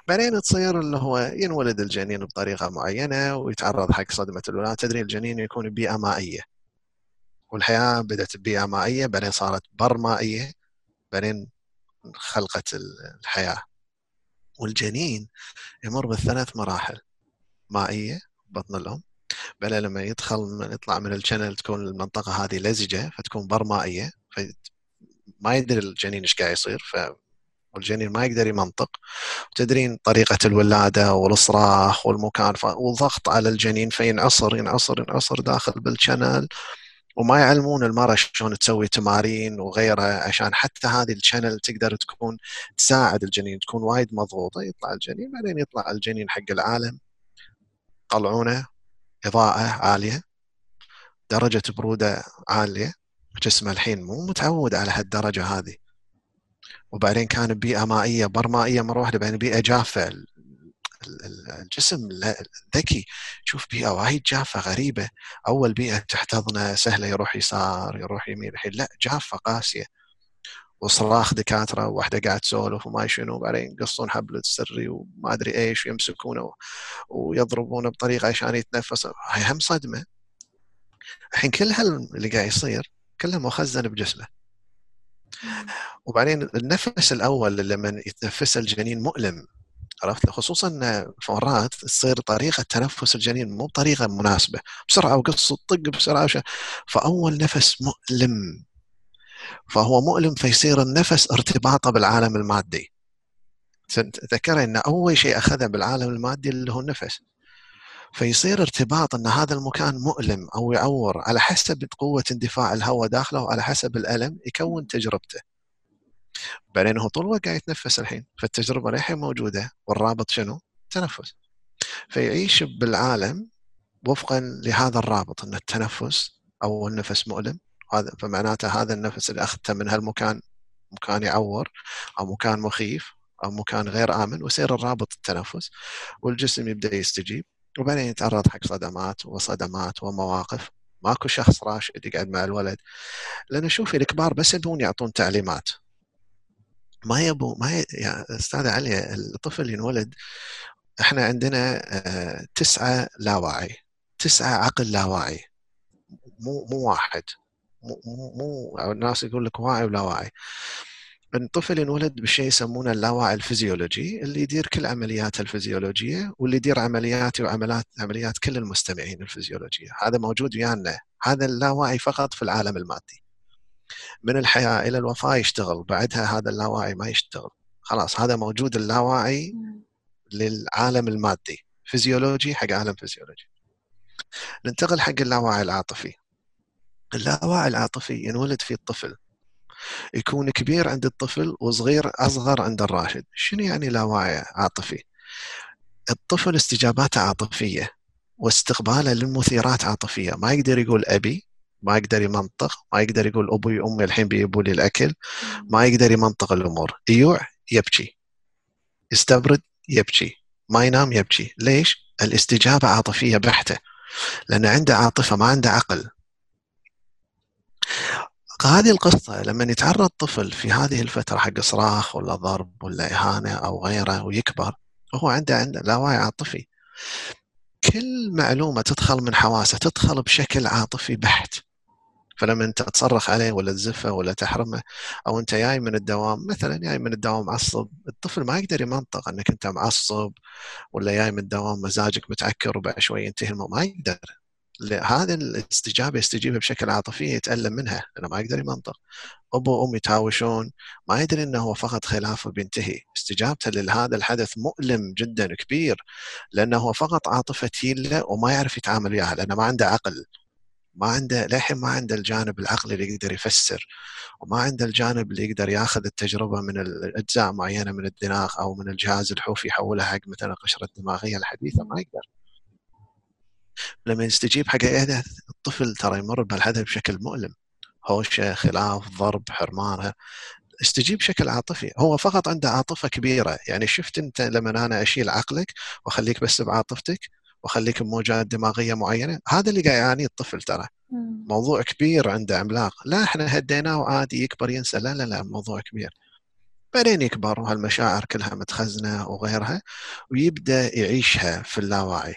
بعدين تصير اللي هو ينولد الجنين بطريقة معينة ويتعرض حق صدمة الولاده تدري الجنين يكون ببيئه مائية. والحياة بدأت ببيئة مائية بعدين صارت بر مائية بعدين خلقت الحياة. والجنين يمر بالثلاث مراحل. مائية بطن الأم. بلا لما يدخل من يطلع من ال channel تكون المنطقة هذه لزجة فتكون برمائية ما يدري الجنين إيش قاعد يصير ف والجنين ما يقدر يمنطق. تدرين طريقة الولادة والصراخ والمكان والضغط على الجنين فينعصر ينعصر ينعصر داخل بال channel وما يعلمون المرأة شلون تسوي تمارين وغيرها عشان حتى هذه ال channel تقدر تكون تساعد الجنين تكون وايد مضغوطة. يطلع الجنين بعدين يطلع الجنين حق العالم. طلعونه إضاءة عالية درجة برودة عالية جسمه الحين مو متعود على هالدرجة هذه. وبعدين كان بيئة مائية برمائية مرة واحدة بعدين بيئة جافة. الجسم ذكي. شوف بيئة وايد جافة غريبة. أول بيئة تحتضنه سهلة يروح يسار يروح يمين الحين لا جافة قاسية. وصراخ دكاترة وواحده قاعد تسولف وما شنو وبعدين يقصون حبل السري وما أدري إيش ويمسكونه ويضربونه بطريقة عشان يتنفس هاي هم صدمة. الحين كل هال اللي قاعد يصير كله مخزن بجسمه. وبعدين النفس الأول لما يتنفسه الجنين مؤلم عرفت؟ خصوصا مرات تصير طريقة تنفس الجنين مو بطريقة مناسبة بسرعة وقص طق بسرعة فأول نفس مؤلم. فهو مؤلم فيصير النفس ارتباطه بالعالم المادي. تذكر إن أول شيء اخذه بالعالم المادي اللي هو النفس. فيصير ارتباط إن هذا المكان مؤلم أو يعور على حسب قوة اندفاع الهواء داخله وعلى حسب الألم يكون تجربته. بعدين هو طول الوقت قاعد يتنفس الحين فالتجربة للحين موجودة. والرابط شنو؟ تنفس. فيعيش بالعالم وفقا لهذا الرابط إن التنفس أو النفس مؤلم. هذا فمعناته هذا النفس اللي أخذته من هالمكان مكان يعور أو مكان مخيف أو مكان غير آمن ويصير الرابط التنفس والجسم يبدأ يستجيب وبعدين يتعرض حق صدمات وصدمات ومواقف. ماكو شخص راشد يقعد مع الولد. لأن شوفي الكبار بس يبون يعطون تعليمات. ما يبو ما ي... يا أستاذ علي الطفل ينولد إحنا عندنا آه، تسعة لاواعي تسعة عقل لاواعي. مو مو واحد. مو مو الناس يقول لك واعي ولا واعي. الطفل ينولد بشيء يسمونه اللاواعي الفيزيولوجي اللي يدير كل عملياته الفيزيولوجية واللي يدير عملياتي وعمليات عمليات كل المستمعين الفيزيولوجية. هذا موجود ويانا. هذا اللاواعي فقط في العالم المادي. من الحياة إلى الوفاة يشتغل. بعدها هذا اللاواعي ما يشتغل. خلاص هذا موجود اللاواعي للعالم المادي. فيزيولوجي حق عالم فيزيولوجي. ننتقل حق اللاواعي العاطفي. اللاوعي العاطفي ينولد في الطفل. يكون كبير عند الطفل وصغير أصغر عند الراشد. شنو يعني لاوعي عاطفي؟ الطفل استجاباته عاطفية واستقباله للمثيرات عاطفية. ما يقدر يقول أبي ما يقدر يمنطق ما يقدر يقول أبوي وأمي الحين بيجيبوا لي الأكل ما يقدر يمنطق الأمور. يجوع يبكي. يستبرد يبكي. ما ينام يبكي. ليش؟ الاستجابة عاطفية بحتة. لأن عنده عاطفة ما عنده عقل. هذه القصة لما يتعرض طفل في هذه الفترة حق صراخ ولا ضرب ولا إهانة أو غيره ويكبر هو عنده عنده لاوعي عاطفي. كل معلومة تدخل من حواسه تدخل بشكل عاطفي بحت. فلما أنت تصرخ عليه ولا تزفه ولا تحرمه أو أنت جاي من الدوام مثلا جاي من الدوام معصب الطفل ما يقدر يمنطق إنك أنت معصب ولا جاي من الدوام مزاجك متعكر وبعد شوي ينتهي ما يقدر. هذه الاستجابة يستجيبها بشكل عاطفي يتألم منها. لأنه ما يقدر يمنطق. أبو وام يتهاوشون. ما يدري إنه هو فقط خلاف وبينتهي استجابته لهذا الحدث مؤلم جدا كبير لأنه هو فقط عاطفة له وما يعرف يتعامل وياها لأنه ما عنده عقل. ما عنده للحين ما عنده الجانب العقلي اللي يقدر يفسر وما عنده الجانب اللي يقدر ياخذ التجربة من الأجزاء معينة من الدماغ أو من الجهاز الحوفي يحولها حق مثلا القشره الدماغية الحديثة ما يقدر. لما يستجيب حق إيه الطفل ترى يمر بهالحدث بشكل مؤلم. هوشة خلاف ضرب حرمانه استجيب بشكل عاطفي. هو فقط عنده عاطفة كبيرة. يعني شفت أنت لما أنا أشيل عقلك وأخليك بس بعاطفتك وأخليك بموجات دماغية معينة؟ هذا اللي قاعد يعانيه الطفل ترى. موضوع كبير عنده عملاق. لا إحنا هديناه وعادي يكبر ينسى. لا لا لا موضوع كبير. بعدين يكبر وهالمشاعر كلها متخزنة وغيرها ويبدأ يعيشها في اللاوعي.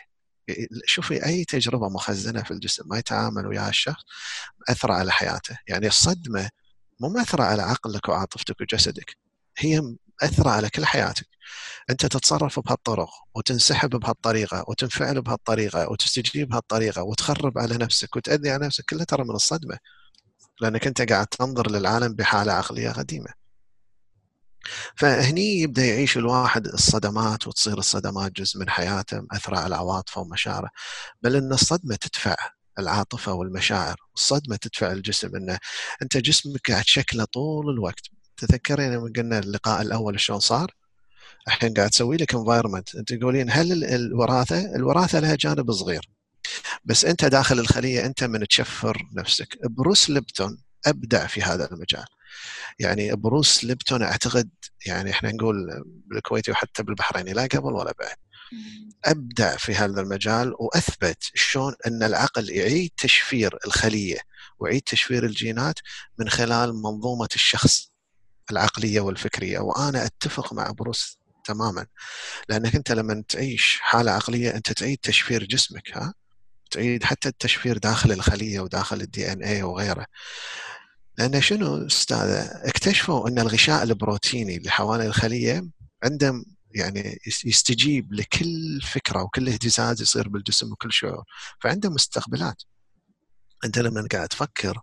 شوفي أي تجربة مخزنة في الجسم ما يتعامل وياها الشخص أثر على حياته. يعني الصدمه مو مأثرة على عقلك وعاطفتك وجسدك هي مأثرة على كل حياتك. أنت تتصرف بهالطرق وتنسحب بهالطريقة وتنفعل بهالطريقة وتستجيب بهالطريقة وتخرب على نفسك وتأذي على نفسك كلها ترى من الصدمة. لأنك أنت قاعد تنظر للعالم بحالة عقلية قديمة. فهني يبدأ يعيش الواحد الصدمات وتصير الصدمات جزء من حياته مأثرة على عواطفه ومشاعره. بل إن الصدمة تدفع العاطفة والمشاعر الصدمة تدفع الجسم إنه أنت جسمك قاعد شكله طول الوقت. تذكرين لما قلنا اللقاء الأول شلون صار؟ الحين قاعد تسوي لك environment أنت تقولين هل الوراثة الوراثة لها جانب صغير. بس أنت داخل الخلية أنت من تشفر نفسك. بروس ليبتون أبدع في هذا المجال. يعني بروس ليبتون أعتقد يعني إحنا نقول بالكويتي وحتى بالبحريني لا قبل ولا بعد. أبدع في هذا المجال وأثبت شلون أن العقل يعيد تشفير الخلية ويعيد تشفير الجينات من خلال منظومة الشخص العقلية والفكرية. وأنا أتفق مع بروس تماما لأنك أنت لما تعيش حالة عقلية أنت تعيد تشفير جسمك ها؟ تعيد حتى التشفير داخل الخلية وداخل ال DNA وغيره. لأن شنو أستاذة؟ اكتشفوا أن الغشاء البروتيني اللي حوالين الخلية عنده يعني يستجيب لكل فكرة وكل اهتزاز يصير بالجسم وكل شعور فعنده مستقبلات. أنت لما قاعد تفكر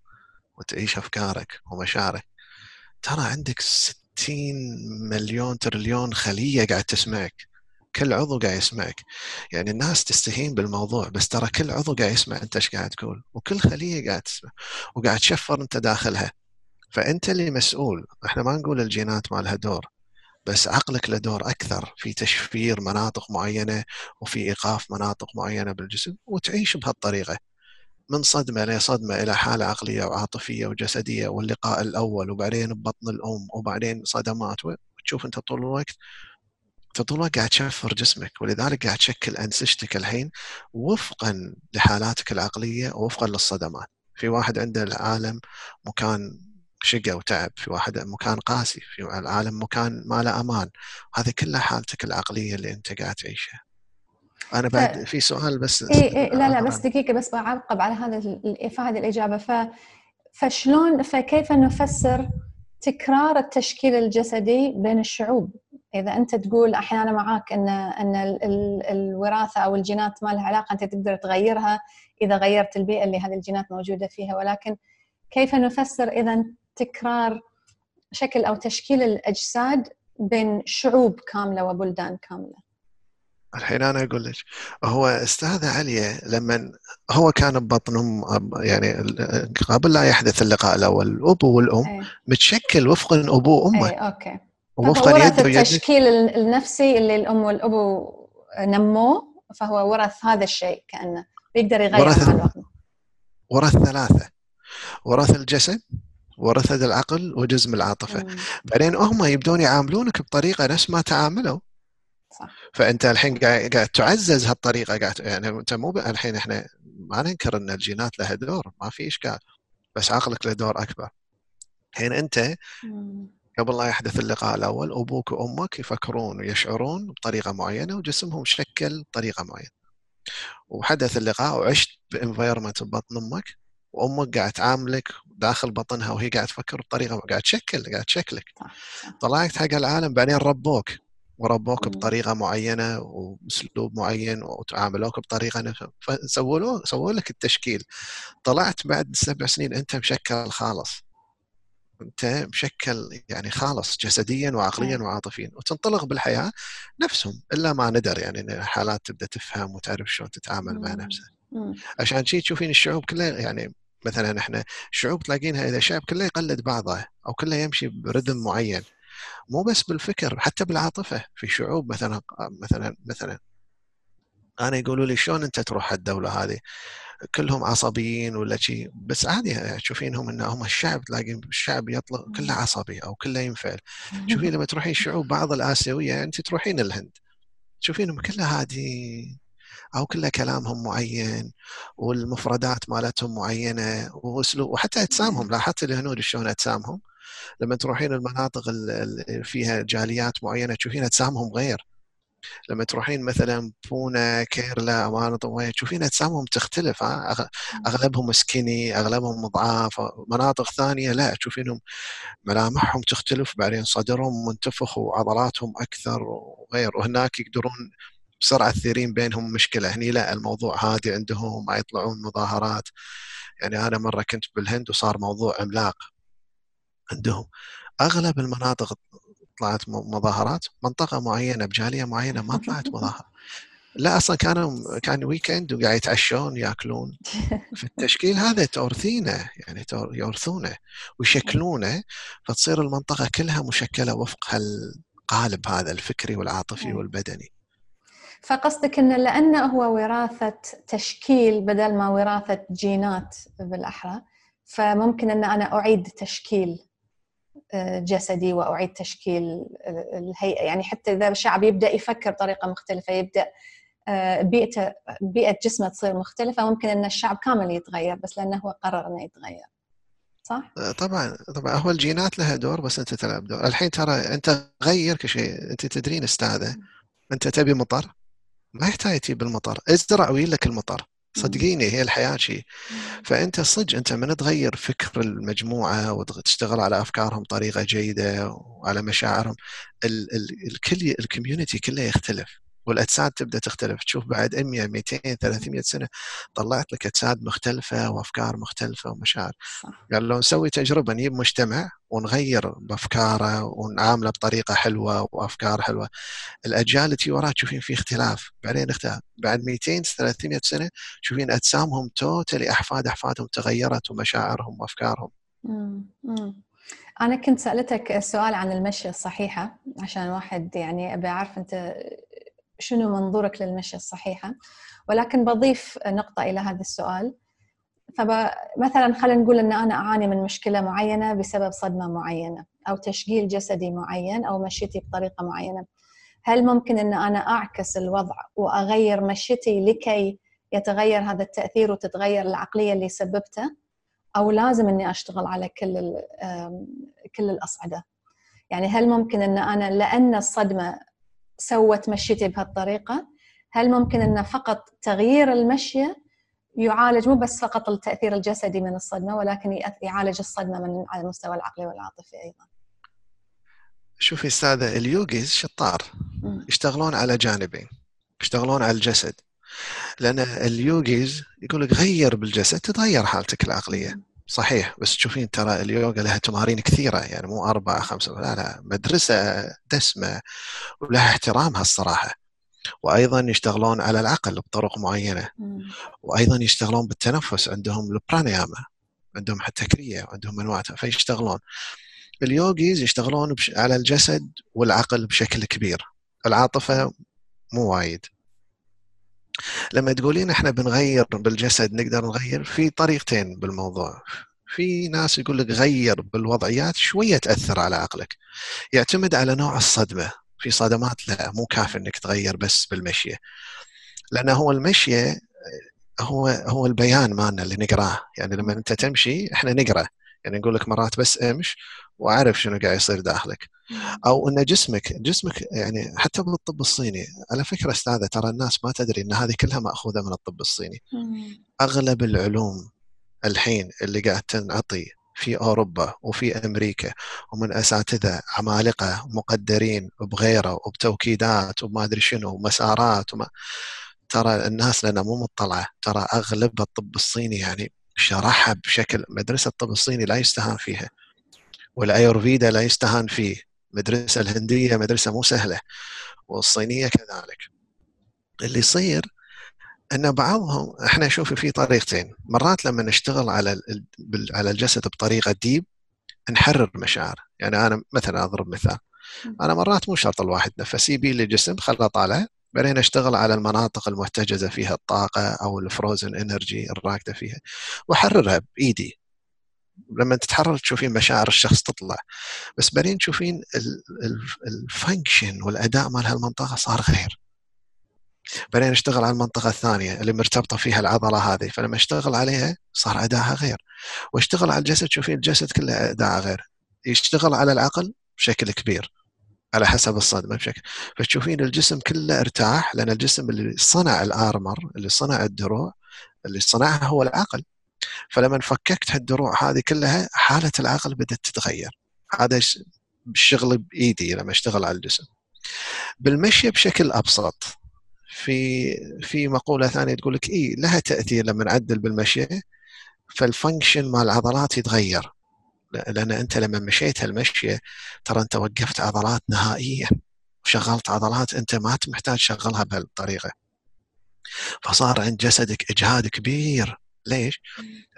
وتعيش أفكارك ومشاعرك ترى عندك 60 مليون تريليون خلية قاعد تسمعك. كل عضو قاعد يسمعك. يعني الناس تستهين بالموضوع بس ترى كل عضو قاعد يسمع أنت إيش قاعد تقول؟ وكل خلية قاعد تسمع وقاعد تشفر أنت داخلها. فأنت اللي مسؤول. إحنا ما نقول الجينات ما لها دور بس عقلك له دور أكثر في تشفير مناطق معينة وفي إيقاف مناطق معينة بالجسم وتعيش بهالطريقة. من صدمة لصدمه إلى حالة عقلية وعاطفية وجسدية واللقاء الأول وبعدين ببطن الأم وبعدين صدمات وتشوف أنت طول الوقت انت طول الوقت قاعد تشفر جسمك ولذلك قاعد تشكل انسجتك الحين وفقا لحالاتك العقلية ووفقا للصدمات. في واحد عنده العالم مكان شقة وتعب في واحد مكان قاسي في العالم مكان ما له أمان. هذه كلها حالتك العقلية اللي أنت قاعد تعيشها. أنا بعد في سؤال بس إيه إيه لا لا بس دقيقة بس بعقب على هذا في هذه الإجابة. ف فشلون فكيف نفسر تكرار التشكيل الجسدي بين الشعوب؟ إذا أنت تقول أحيانا معاك ان إن الوراثة أو الجينات ما لها علاقة أنت تقدر تغيرها إذا غيرت البيئة اللي هذه الجينات موجودة فيها. ولكن كيف نفسر إذا تكرار شكل أو تشكيل الأجساد بين شعوب كاملة وبلدان كاملة؟ الحين أنا أقول لك هو استاذه عليا لما هو كان ببطن أمه يعني قبل لا يحدث اللقاء الأول الابو والأم أي. متشكل وفقا ابوه وأمه. اي أوكي. وفقا ورث التشكيل النفسي اللي الأم والابو نموه فهو ورث هذا الشيء كأنه بيقدر يغير ورث مع الوقت. ورث ثلاثة. ورث الجسد ورث العقل وجزء من العاطفة. مم. بعدين هم يبدون يعاملونك بطريقة نفس ما تعاملوا. صح. فأنت الحين قاعد قاعد تعزز هالطريقة قاعد يعني أنت مو الحين إحنا ما ننكر إن الجينات لها دور ما في إشكال. بس عقلك له دور أكبر. الحين أنت قبل لا يحدث اللقاء الأول أبوك وأمك يفكرون ويشعرون بطريقة معينة وجسمهم شكل بطريقه معينة. وحدث اللقاء وعشت بانفايرمنت ببطن أمك وأمك قاعد تعاملك داخل بطنها وهي قاعد تفكر بطريقة قاعد تشكل قاعد تشكلك طلعت حق العالم بعدين ربوك وربوك بطريقة معينة وأسلوب معين وتعاملوك بطريقة فسووا سووا لك التشكيل. طلعت بعد سبع سنين أنت مشكل خالص. أنت مشكل يعني خالص جسديا وعقليا وعاطفيا وتنطلق بالحياة نفسهم إلا ما ندر يعني حالات تبدأ تفهم وتعرف شلون تتعامل مع نفسها عشان شي تشوفين الشعوب كلها يعني مثلا إحنا شعوب تلاقينها إذا شعب كله يقلد بعضه أو كله يمشي برذم معين مو بس بالفكر حتى بالعاطفة. في شعوب مثلا مثلا مثلا أنا يقولوا لي شلون أنت تروح الدولة هذه؟ كلهم عصبيين ولا شيء بس عادي تشوفينهم إن هم الشعب تلاقين الشعب يطلق كله عصبي أو كله ينفعل. شوفين لما تروحين شعوب بعض الآسيوية انت تروحين الهند. تشوفينهم كلها هادي أو كله كلامهم معين والمفردات مالتهم معينة وأسلوب وحتى أجسامهم لاحظت الهنود شلون أجسامهم؟ لما تروحين المناطق اللي فيها جاليات معينة تشوفين أجسامهم غير. لما تروحين مثلا بونا كيرلا مناطق تشوفين أجسامهم تختلف أغلبهم سكيني أغلبهم مضعاف مناطق ثانية لا تشوفينهم ملامحهم تختلف بعدين صدرهم منتفخ وعضلاتهم أكثر وغير. وهناك يقدرون بسرعة تثيرين بينهم مشكلة. هني لا الموضوع هادي عندهم ما يطلعون مظاهرات. يعني أنا مرة كنت بالهند وصار موضوع عملاق عندهم. أغلب المناطق طلعت مظاهرات منطقة معينة بجالية معينة ما طلعت مظاهرة. لا أصلا كانوا كان ويكند وقاعد يتعشون يأكلون. في التشكيل هذا تورثينه يعني يورثونه ويشكلونه. فتصير المنطقة كلها مشكلة وفق هالقالب هذا الفكري والعاطفي والبدني. فقصدك انه لأنه هو وراثة تشكيل بدل ما وراثة جينات بالأحرى فممكن إن أنا أعيد تشكيل. جسدي وأعيد تشكيل الهيئة. يعني حتى إذا الشعب يبدأ يفكر بطريقة مختلفة يبدأ آه، بيئته بيئة جسمه تصير مختلفة ممكن أن الشعب كامل يتغير بس لأنه هو قرر أنه يتغير. صح؟ آه، طبعا طبعا. هو الجينات لها دور بس أنت تلعب دور الحين ترى أنت غير كل شيء. أنت تدرين أستاذة. أنت تبي مطر؟ ما يحتاج تجيب المطر. ازرع ويلك المطر. صدقيني هي الحياة شيء فأنت صدق أنت من تغير فكر المجموعة وتشتغل على أفكارهم بطريقة جيدة وعلى مشاعرهم الكل الكوميونتي كله يختلف. والاجساد تبدأ تختلف. تشوف بعد 100 200 300 سنة طلعت لك اجساد مختلفة وأفكار مختلفة ومشاعر. قال لو نسوي تجربة نجيب مجتمع ونغير بأفكاره ونعامله بطريقة حلوة وأفكار حلوة. الأجيال اللي وراه تشوفين في اختلاف. بعدين اختلاف بعد 200 300 سنة تشوفين أجسامهم توتالي أحفاد أحفادهم تغيرت ومشاعرهم وأفكارهم. أنا كنت سألتك السؤال عن المشي الصحيحة عشان واحد يعني أبي أعرف أنت شنو منظورك للمشي الصحيحة ولكن بضيف نقطة إلى هذا السؤال. فمثلا خلينا نقول أن أنا أعاني من مشكلة معينة بسبب صدمة معينة أو تشكيل جسدي معين أو مشيتي بطريقة معينة. هل ممكن أن أنا أعكس الوضع وأغير مشيتي لكي يتغير هذا التأثير وتتغير العقلية اللي سببته؟ أو لازم أني أشتغل على كل كل الأصعدة؟ يعني هل ممكن أن أنا لأن الصدمة سوت مشيتي بهالطريقة؟ هل ممكن إن فقط تغيير المشيه يعالج مو بس فقط التأثير الجسدي من الصدمة ولكن يعالج الصدمة من على المستوى العقلي والعاطفي أيضا؟ شوفي أستاذة اليوغيز شطار. يشتغلون على جانبين. يشتغلون على الجسد. لأن اليوغيز يقول لك غير بالجسد تتغير حالتك العقلية. صحيح بس تشوفين ترى اليوغا لها تمارين كثيرة يعني مو أربعة خمسة لا لا مدرسة دسمة ولها احترامها الصراحة. وأيضا يشتغلون على العقل بطرق معينة. وأيضا يشتغلون بالتنفس عندهم البرانياما عندهم حتى كرية وعندهم انواع فيشتغلون. اليوغيز يشتغلون على الجسد والعقل بشكل كبير. العاطفة مو وايد. لما تقولين إحنا بنغير بالجسد نقدر نغير في طريقتين بالموضوع. في ناس يقول لك غير بالوضعيات شوية تأثر على عقلك. يعتمد على نوع الصدمة. في صدمات لا مو كافي إنك تغير بس بالمشيه لأنه هو المشيه هو هو البيان مالنا اللي نقراه. يعني لما أنت تمشي إحنا نقرأ. يعني نقول لك مرات بس امش واعرف شنو قاعد يصير داخلك. أو إن جسمك جسمك يعني حتى بالطب الصيني على فكرة أستاذة ترى الناس ما تدري إن هذه كلها مأخوذة من الطب الصيني. أغلب العلوم الحين اللي قاعد تنعطي في أوروبا وفي أمريكا ومن أساتذة عمالقة مقدرين بغيرة وبتوكيدات وما أدري شنو ومسارات وما ترى الناس لنا مو مطلعة. ترى أغلب الطب الصيني يعني شرحها بشكل مدرسة الطب الصيني لا يستهان فيها. والايورفيدا لا يستهان فيه. المدرسة الهندية مدرسة مو سهلة. والصينية كذلك. اللي يصير إن بعضهم إحنا نشوف في طريقتين. مرات لما نشتغل على على الجسد بطريقة deep نحرر مشاعر. يعني أنا مثلا أضرب مثال. أنا مرات مو شرط الواحد نفس يبي لي جسم خله طالع بعدين أشتغل على المناطق المحتجزة فيها الطاقة أو ال frozen energy الراكدة فيها وأحررها بإيدي. لما تتحرر تشوفين مشاعر الشخص تطلع. بس بعدين تشوفين ال function والأداء مال هالمنطقة صار غير. بعدين اشتغل على المنطقة الثانية اللي مرتبطة فيها العضلة هذه. فلما اشتغل عليها صار ادائها غير. واشتغل على الجسد تشوفين الجسد كله اداءه غير. يشتغل على العقل بشكل كبير. على حسب الصدمة بشكل. فتشوفين الجسم كله ارتاح لأن الجسم اللي صنع ال armor اللي صنع الدروع اللي صنعها هو العقل. فلما فككت هالدروع هذه كلها حالة العقل بدأت تتغير. هذا الشغل بإيدي لما أشتغل على الجسم. بالمشي بشكل أبسط في في مقولة ثانية تقول لك اي لها تأثير لما نعدل بالمشي فالفانكشن مال العضلات يتغير. لأن أنت لما مشيت هالمشيه ترى أنت وقفت عضلات نهائيا. وشغلت عضلات أنت ما محتاج تشغلها بهالطريقة. فصار عند جسدك إجهاد كبير. ليش؟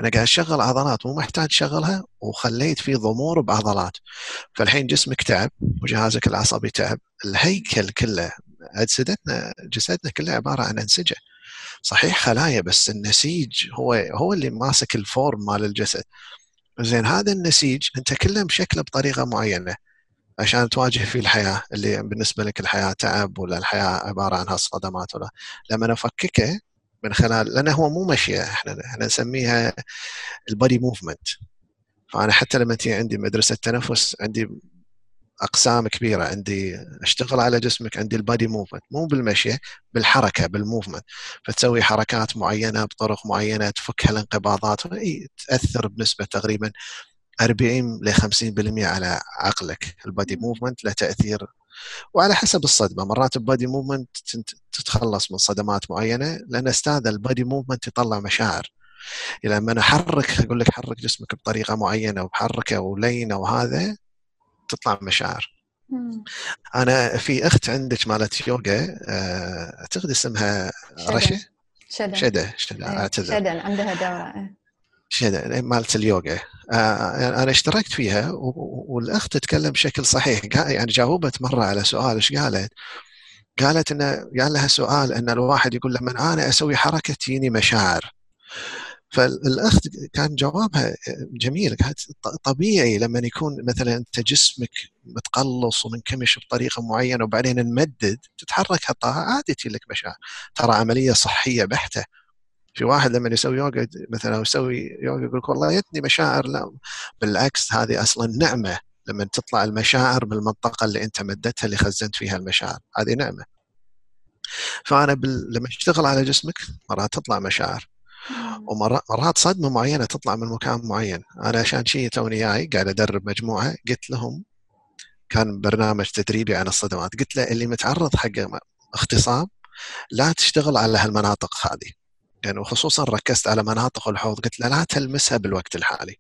أنا قاعد أشغل عضلات مو محتاج تشغلها وخليت في ضمور بعضلات. فالحين جسمك تعب وجهازك العصبي تعب الهيكل كله اجسادنا جسدنا كله عبارة عن أنسجة. صحيح خلايا بس النسيج هو هو اللي ماسك الفورم مال الجسد. زين هذا النسيج أنت كله مشكله بطريقة معينة عشان تواجه فيه الحياة اللي بالنسبة لك الحياة تعب ولا الحياة عبارة عن هالصدمات ولا. لما نفككه من خلال لأنه هو مو مشيه إحنا إحنا نسميها ال body movement فأنا حتى لما تيجي عندي مدرسة تنفس عندي أقسام كبيرة عندي أشتغل على جسمك عندي ال body movement مو بالمشيه بالحركة بال movement فتسوي حركات معينة بطرق معينة تفك هالانقباضات إي تأثر بنسبة تقريبا 40 ل 50% على عقلك. ال body movement له تأثير وعلى حسب الصدمة. مرات ال body movement تتخلص من صدمات معينة لأن أستاذ ال body movement يطلع مشاعر. لما أنا أحرك أقول لك حرك جسمك بطريقة معينة وبحركة لينة وهذا تطلع مشاعر. أنا في أخت عندك مالت يوغا آه، أعتقد اسمها رشا. شدا شدا شدا إيه، أعتذر. شدا عندها دوره. شدا مالت اليوغا. آه، أنا اشتركت فيها والاخت تتكلم بشكل صحيح. يعني جاوبت مرة على سؤال إيش قالت؟ قالت انه قال لها سؤال إن الواحد يقول لما أنا أسوي حركة تجيني مشاعر؟ فالاخت كان جوابها جميل. كانت طبيعي لما يكون مثلا أنت جسمك متقلص ومنكمش بطريقة معينة وبعدين نمدد تتحرك هالطاقة عادي لك مشاعر. ترى عملية صحية بحتة. في واحد لما يسوي يوغا مثلا يسوي يوغا يقول لك والله جتني مشاعر لا بالعكس هذه أصلا نعمة لما تطلع المشاعر من المنطقة اللي أنت مدتها اللي خزنت فيها المشاعر هذه نعمة. فأنا بال... لما أشتغل على جسمك مرات تطلع مشاعر ومرات صدمة معينة تطلع من مكان معين. أنا عشان شيء توني جاي قاعد أدرب مجموعة قلت لهم كان برنامج تدريبي عن الصدمات قلت له اللي متعرض حق اغتصاب لا تشتغل على هالمناطق هذه. يعني وخصوصا ركزت على مناطق الحوض قلت له لا تلمسها بالوقت الحالي.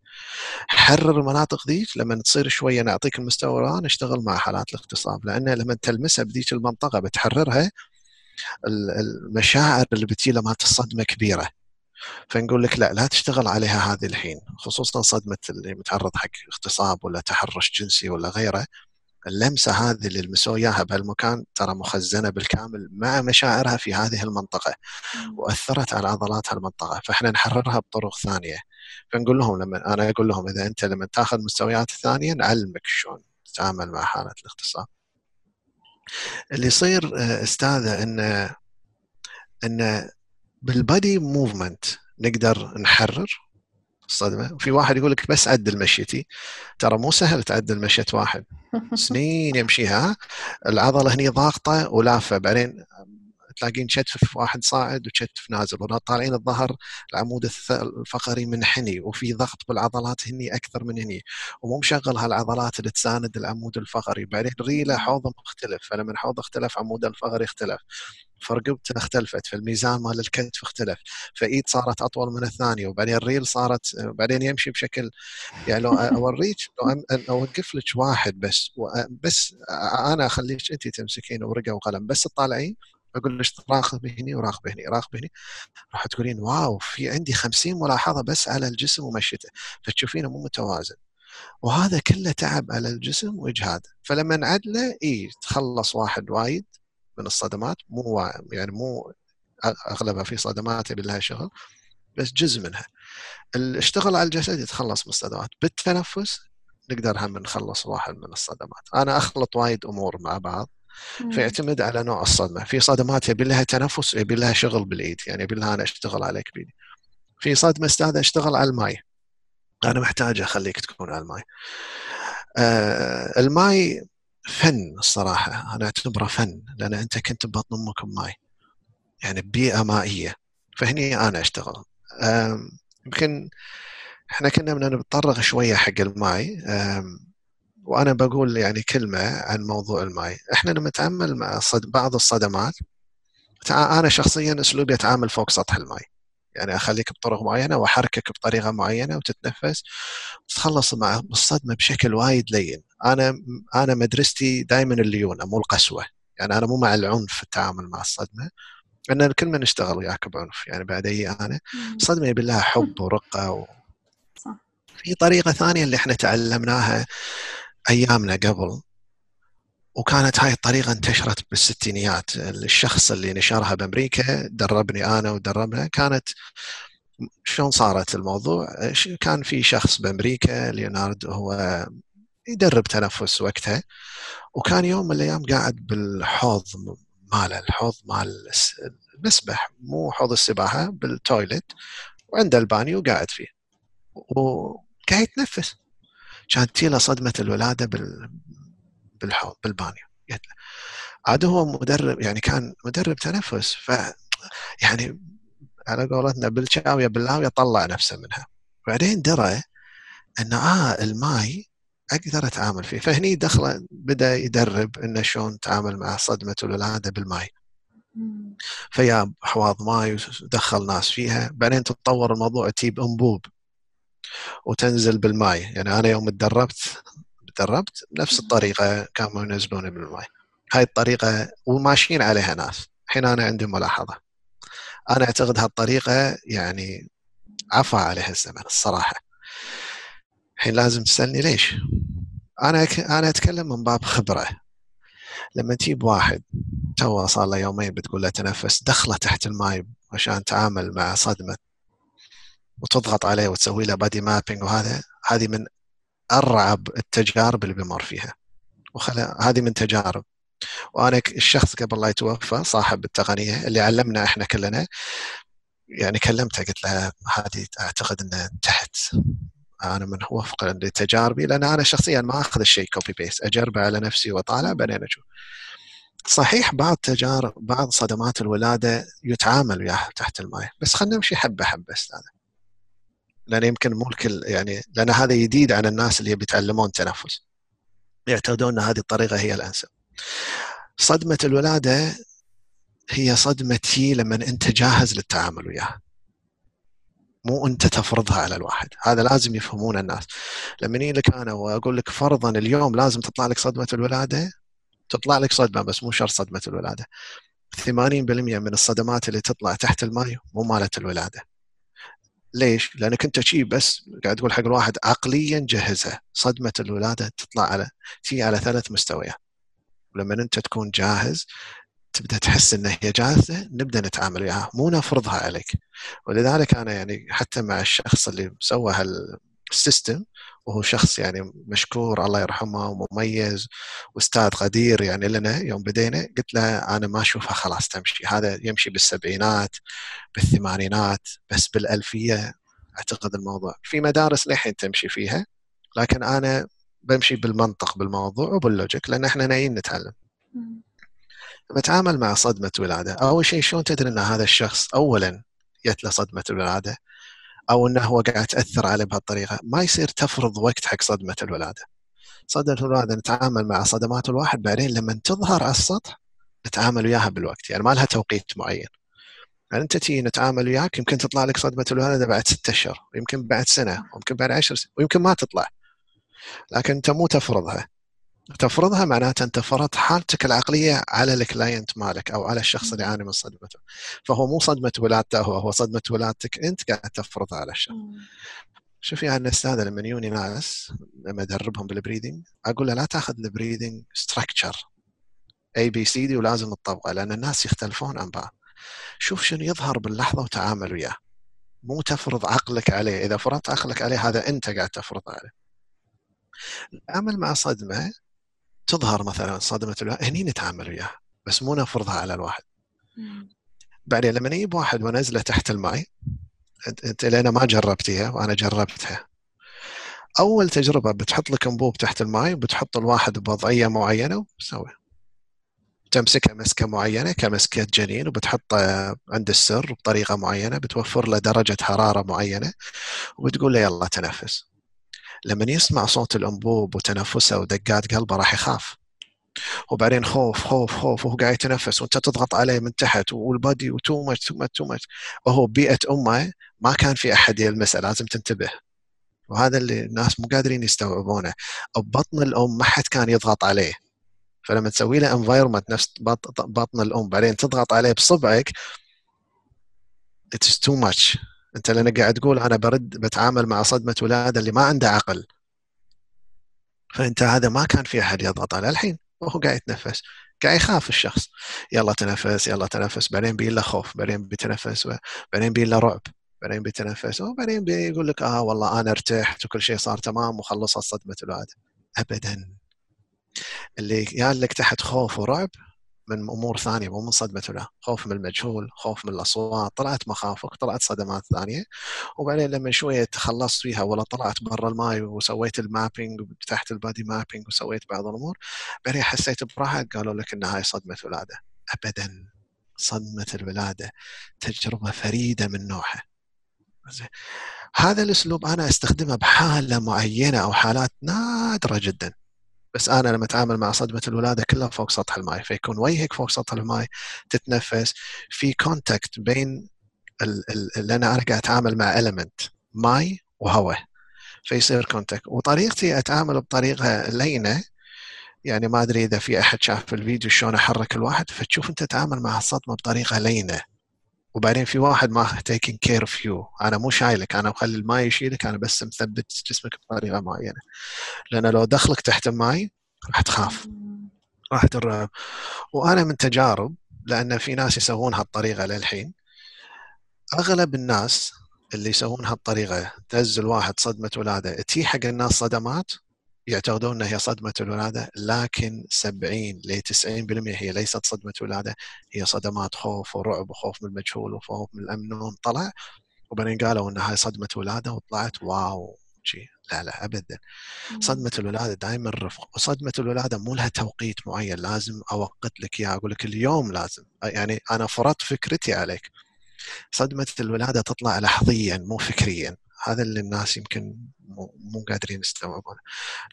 حرر المناطق ذيك لما تصير شوية نعطيك المستوى نشتغل مع حالات الاغتصاب لأن لما تلمسها بذيك المنطقة بتحررها المشاعر اللي بتجي لما الصدمه كبيرة. فنقول لك لا لا تشتغل عليها هذه الحين خصوصا صدمة اللي متعرض حق اغتصاب ولا تحرش جنسي ولا غيره. اللمسة هذه اللي لمسوه اياها بهالمكان ترى مخزنة بالكامل مع مشاعرها في هذه المنطقة وأثرت على عضلات هالمنطقة. فإحنا نحررها بطرق ثانية. فنقول لهم لما أنا أقول لهم إذا أنت لما تأخذ مستويات ثانية نعلمك شلون تتعامل مع حالة الاغتصاب. اللي يصير آه، أستاذة إنه إنه بالبادي موفمنت نقدر نحرر الصدمة. وفي واحد يقول لك بس عدل مشيتي. ترى مو سهل تعدل مشيه واحد. سنين يمشيها. العضلة هني ضاغطة ولافة. بعدين تلاقين كتف واحد صاعد وكتف نازل. طالعين الظهر. العمود الفقري منحني وفي ضغط بالعضلات هني أكثر من هني. ومو مشغل هالعضلات اللي تساند العمود الفقري. بعدين ريلة حوضه مختلف. فلما الحوض اختلف عمود الفقري اختلف. فرقبته اختلفت فالميزان مال الكتف اختلف فإيد صارت أطول من الثانية وبعدين الريل صارت بعدين يمشي بشكل يعني لو أوريك لو أوقف لك واحد بس بس أنا أخليك أنت تمسكين ورقة وقلم بس تطالعين أقول لك راقب هني وراقب هني راقب هني راح تقولين واو في عندي 50 ملاحظة بس على الجسم ومشيته. فتشوفينه مو متوازن. وهذا كله تعب على الجسم وإجهاد. فلما نعدله إي تخلص واحد وايد. من الصدمات مو يعني مو أغلبها في صدمات يبي لها شغل بس جزء منها. الاشتغل على الجسد يتخلص من الصدمات. بالتنفس نقدر هم نخلص واحد من الصدمات. أنا أخلط وايد أمور مع بعض فيعتمد على نوع الصدمة. في صدمات يبي لها تنفس يبي لها شغل بالإيد يعني يبي لها أنا أشتغل عليك بايدي في صدمة أستاذ أشتغل على الماي. أنا محتاج أخليك تكون على الماي. آه الماي فن الصراحة. أنا أعتبره فن لأن أنت كنت ببطن أمك بماي يعني بيئة مائية. فهني أنا أشتغل. يمكن إحنا كنا بدنا نتطرق شوية حق الماي. وأنا بقول يعني كلمة عن موضوع الماي. إحنا لما نتعامل مع. بعض الصدمات أنا شخصيا أسلوبي أتعامل فوق سطح الماي. يعني أخليك بطرق معينة وأحركك بطريقة معينة وتتنفس وتتخلص مع الصدمة بشكل وايد لين. أنا أنا مدرستي دائما الليونة مو القسوة. يعني أنا مو مع العنف في التعامل مع الصدمة. لأن الكل ما نشتغل وياك بعنف. يعني بعد اي أنا الصدمه يبي لها حب ورقة و... صح. في طريقة ثانية اللي إحنا تعلمناها أيامنا قبل. وكانت هاي الطريقة انتشرت بالستينيات. الشخص اللي نشرها بأمريكا دربني أنا ودربنا كانت شلون صارت الموضوع؟ كان في شخص بأمريكا ليونارد هو يدرب تنفس وقتها وكان يوم من الأيام قاعد بالحوض ماله الحوض مال المسبح مو حوض السباحة بال toilet وعنده البانيو وقاعد فيه. وقاعد يتنفس. كانت تجي صدمة الولادة بال بالحوض بالبانيو. عاد هو مدرب يعني كان مدرب تنفس ف يعني على قولتنا بالشاوية باللاوية طلع نفسه منها. بعدين درى إن آه الماي أقدر أتعامل فيه. فهني دخل بدأ يدرب إنه شلون تعامل مع صدمة الولادة بالماي. فياب أحواض ماي ودخل ناس فيها. بعدين تتطور الموضوع تجيب أنبوب وتنزل بالماي. يعني أنا يوم تدربت تدربت بنفس الطريقة كانوا ينزلوني بالماي. هاي الطريقة وماشيين عليها ناس. الحين أنا عندي ملاحظة. أنا أعتقد هالطريقة يعني عفى عليها الزمن الصراحة. الحين لازم تسألني ليش؟ أنا ك... أنا أتكلم من باب خبرة. لما تجيب واحد تو صار له يومين بتقول له تنفس دخله تحت الماي عشان تعامل مع صدمة وتضغط عليه وتسوي له body mapping وهذا هذه من أرعب التجارب اللي بمر فيها. وخلا هذه من تجارب. وأنا الشخص قبل لا يتوفى صاحب التقنية اللي علمنا إحنا كلنا يعني كلمته قلت له هذه أعتقد انه تحت. أنا من وفق لتجاربي لأن أنا شخصيا ما أخذ الشيء copy paste أجربه على نفسي وأطالع بعدين أشوف صحيح بعض تجارب بعض صدمات الولادة يتعامل وياها تحت الماء بس خلينا نمشي حبة حبة أستاذ. لأن يمكن مو الكل يعني لأن هذا جديد عن الناس اللي بيتعلمون تنفس. يعتقدون إن هذه الطريقة هي الأنسب. صدمة الولادة هي صدمتي لما أنت جاهز للتعامل وياها. مو أنت تفرضها على الواحد. هذا لازم يفهمون الناس. لما لك أنا وأقول لك فرضا اليوم لازم تطلع لك صدمة الولادة تطلع لك صدمة بس مو شرط صدمة الولادة. 80% من الصدمات اللي تطلع تحت الماء مو مالت الولادة. ليش؟ لأنك أنت شيء بس قاعد تقول حق الواحد عقليا جهزها صدمة الولادة تطلع على تي على ثلاث مستويات. ولما أنت تكون جاهز تبدأ تحس إن هي جاهزة نبدأ نتعامل وياها مو نفرضها عليك. ولذلك أنا يعني حتى مع الشخص اللي سوى هال system وهو شخص يعني مشكور الله يرحمه ومميز واستاذ قدير يعني لنا يوم بدينا قلت له أنا ما أشوفها خلاص تمشي. هذا يمشي بالسبعينات بالثمانينات بس بالألفية. أعتقد الموضوع في مدارس للحين تمشي فيها لكن أنا بمشي بالمنطق بالموضوع وباللوجيك لأن إحنا نايين نتعلم. بتعامل مع صدمة ولادة. أول شيء شلون تدري إن هذا الشخص اولا جت له صدمة الولاده أو إنه هو قاعد تأثر عليه بهالطريقة؟ ما يصير تفرض وقت حق صدمة الولادة. صدمة الولادة نتعامل مع صدمات الواحد بعدين لما تظهر على السطح نتعامل وياها بالوقت. يعني ما لها توقيت معين. يعني أنت تيجي نتعامل وياك يمكن تطلع لك صدمة الولادة بعد ستة أشهر يمكن بعد سنة ويمكن بعد عشر سنين ويمكن ما تطلع. لكن أنت مو تفرضها. تفرضها معناته أنت فرضت حالتك العقلية على ال client مالك أو على الشخص اللي يعاني من صدمته. فهو مو صدمة ولادته هو هو صدمة ولادتك. أنت قاعد تفرضها على الشخص. شوفي يعني الاستاذه لما يجوني ناس لما ادربهم بال breathing أقول له لا تأخذ ال breathing structure A B C D ولازم تطبقه لأن الناس يختلفون عن بعض. شوف شنو يظهر باللحظة وتعامل وياه. مو تفرض عقلك عليه. إذا فرضت عقلك عليه هذا أنت قاعد تفرض عليه. العمل مع صدمة تظهر مثلا صدمة الواحد هني نتعامل وياها بس مو نفرضها على الواحد. بعدين لما يجيب واحد ونزله تحت الماء انت لأن ما جربتيها وأنا جربتها. أول تجربة بتحط لك انبوب تحت الماء وبتحط الواحد بوضعيه معينة وتسوي تمسكه مسكة معينة كمسكة جنين وبتحطه عند السر بطريقة معينة بتوفر له درجة حرارة معينة وبتقول له يلا تنفس. لما يسمع صوت الأنبوب وتنفسه ودقات قلبه راح يخاف. وبعدين خوف خوف خوف وهو قاعد يتنفس وانت تضغط عليه من تحت وال body و too much too much too much. وهو بيئة أمه ما كان في أحد يلمسه لازم تنتبه. وهذا اللي الناس مو قادرين يستوعبونه. ببطن الأم ما حد كان يضغط عليه. فلما تسوي له environment نفس بطن الأم بعدين تضغط عليه بصبعك it's too much أنت لأنك قاعد تقول أنا برد بتعامل مع صدمة ولادة اللي ما عنده عقل. فأنت هذا ما كان في أحد يضغط عليه الحين وهو قاعد يتنفس قاعد يخاف الشخص. يلا تنفس يلا تنفس. بعدين بي له خوف بعدين بيتنفس بعدين بي له رعب بعدين بيتنفس وبعدين بيقول لك آه والله أنا ارتحت وكل شيء صار تمام وخلصت صدمة الولادة. ابدا. اللي يا لك تحت خوف ورعب من أمور ثانية مو من صدمة له. خوف من المجهول خوف من الأصوات. طلعت مخاوفك طلعت صدمات ثانية. وبعدين لما شوية تخلصت فيها ولا طلعت برا الماي وسويت ال mapping وفتحت ال body mapping وسويت بعض الأمور بعدين حسيت براحة قالوا لك إنها هاي صدمة ولادة. ابدا صدمة الولادة تجربة فريدة من نوعها. هذا الأسلوب أنا أستخدمه بحالة معينة أو حالات نادرة جدا. بس أنا لما أتعامل مع صدمة الولادة كلها فوق سطح الماء فيكون وجهك فوق سطح الماء تتنفس في contact بين اللي أنا قاعد أتعامل مع element ماي وهواء فيصير contact وطريقتي أتعامل بطريقة لينة يعني ما أدري إذا في أحد شاف في الفيديو شلون أحرك الواحد فتشوف أنت تتعامل مع الصدمة بطريقة لينة. وبعدين في واحد ما taking care of you أنا مو شايلك أنا مخلي الماي يشيلك أنا بس مثبت جسمك بطريقة معينة. لأن لو دخلك تحت الماي راح تخاف. راح ترعب. وأنا من تجارب لأن في ناس يسوون هالطريقة للحين. أغلب الناس اللي يسوون هالطريقة تهز الواحد صدمة ولادة. تي حق الناس صدمات؟ يعتقدون إنها هي صدمة الولادة لكن 70 ل 90% هي ليست صدمة ولاده هي صدمات خوف ورعب وخوف من المجهول وخوف من الأمن. طلع وبعدين قالوا إنها صدمة ولادة وطلعت واو شيء لا لا ابدا. صدمة الولادة دائما رفق. وصدمة الولادة مو لها توقيت معين لازم أوقت لك اياه أقول لك اليوم لازم. يعني أنا فرضت فكرتي عليك. صدمة الولادة تطلع لحظيا مو فكريا. هذا اللي الناس يمكن مو قادرين يستوعبونه.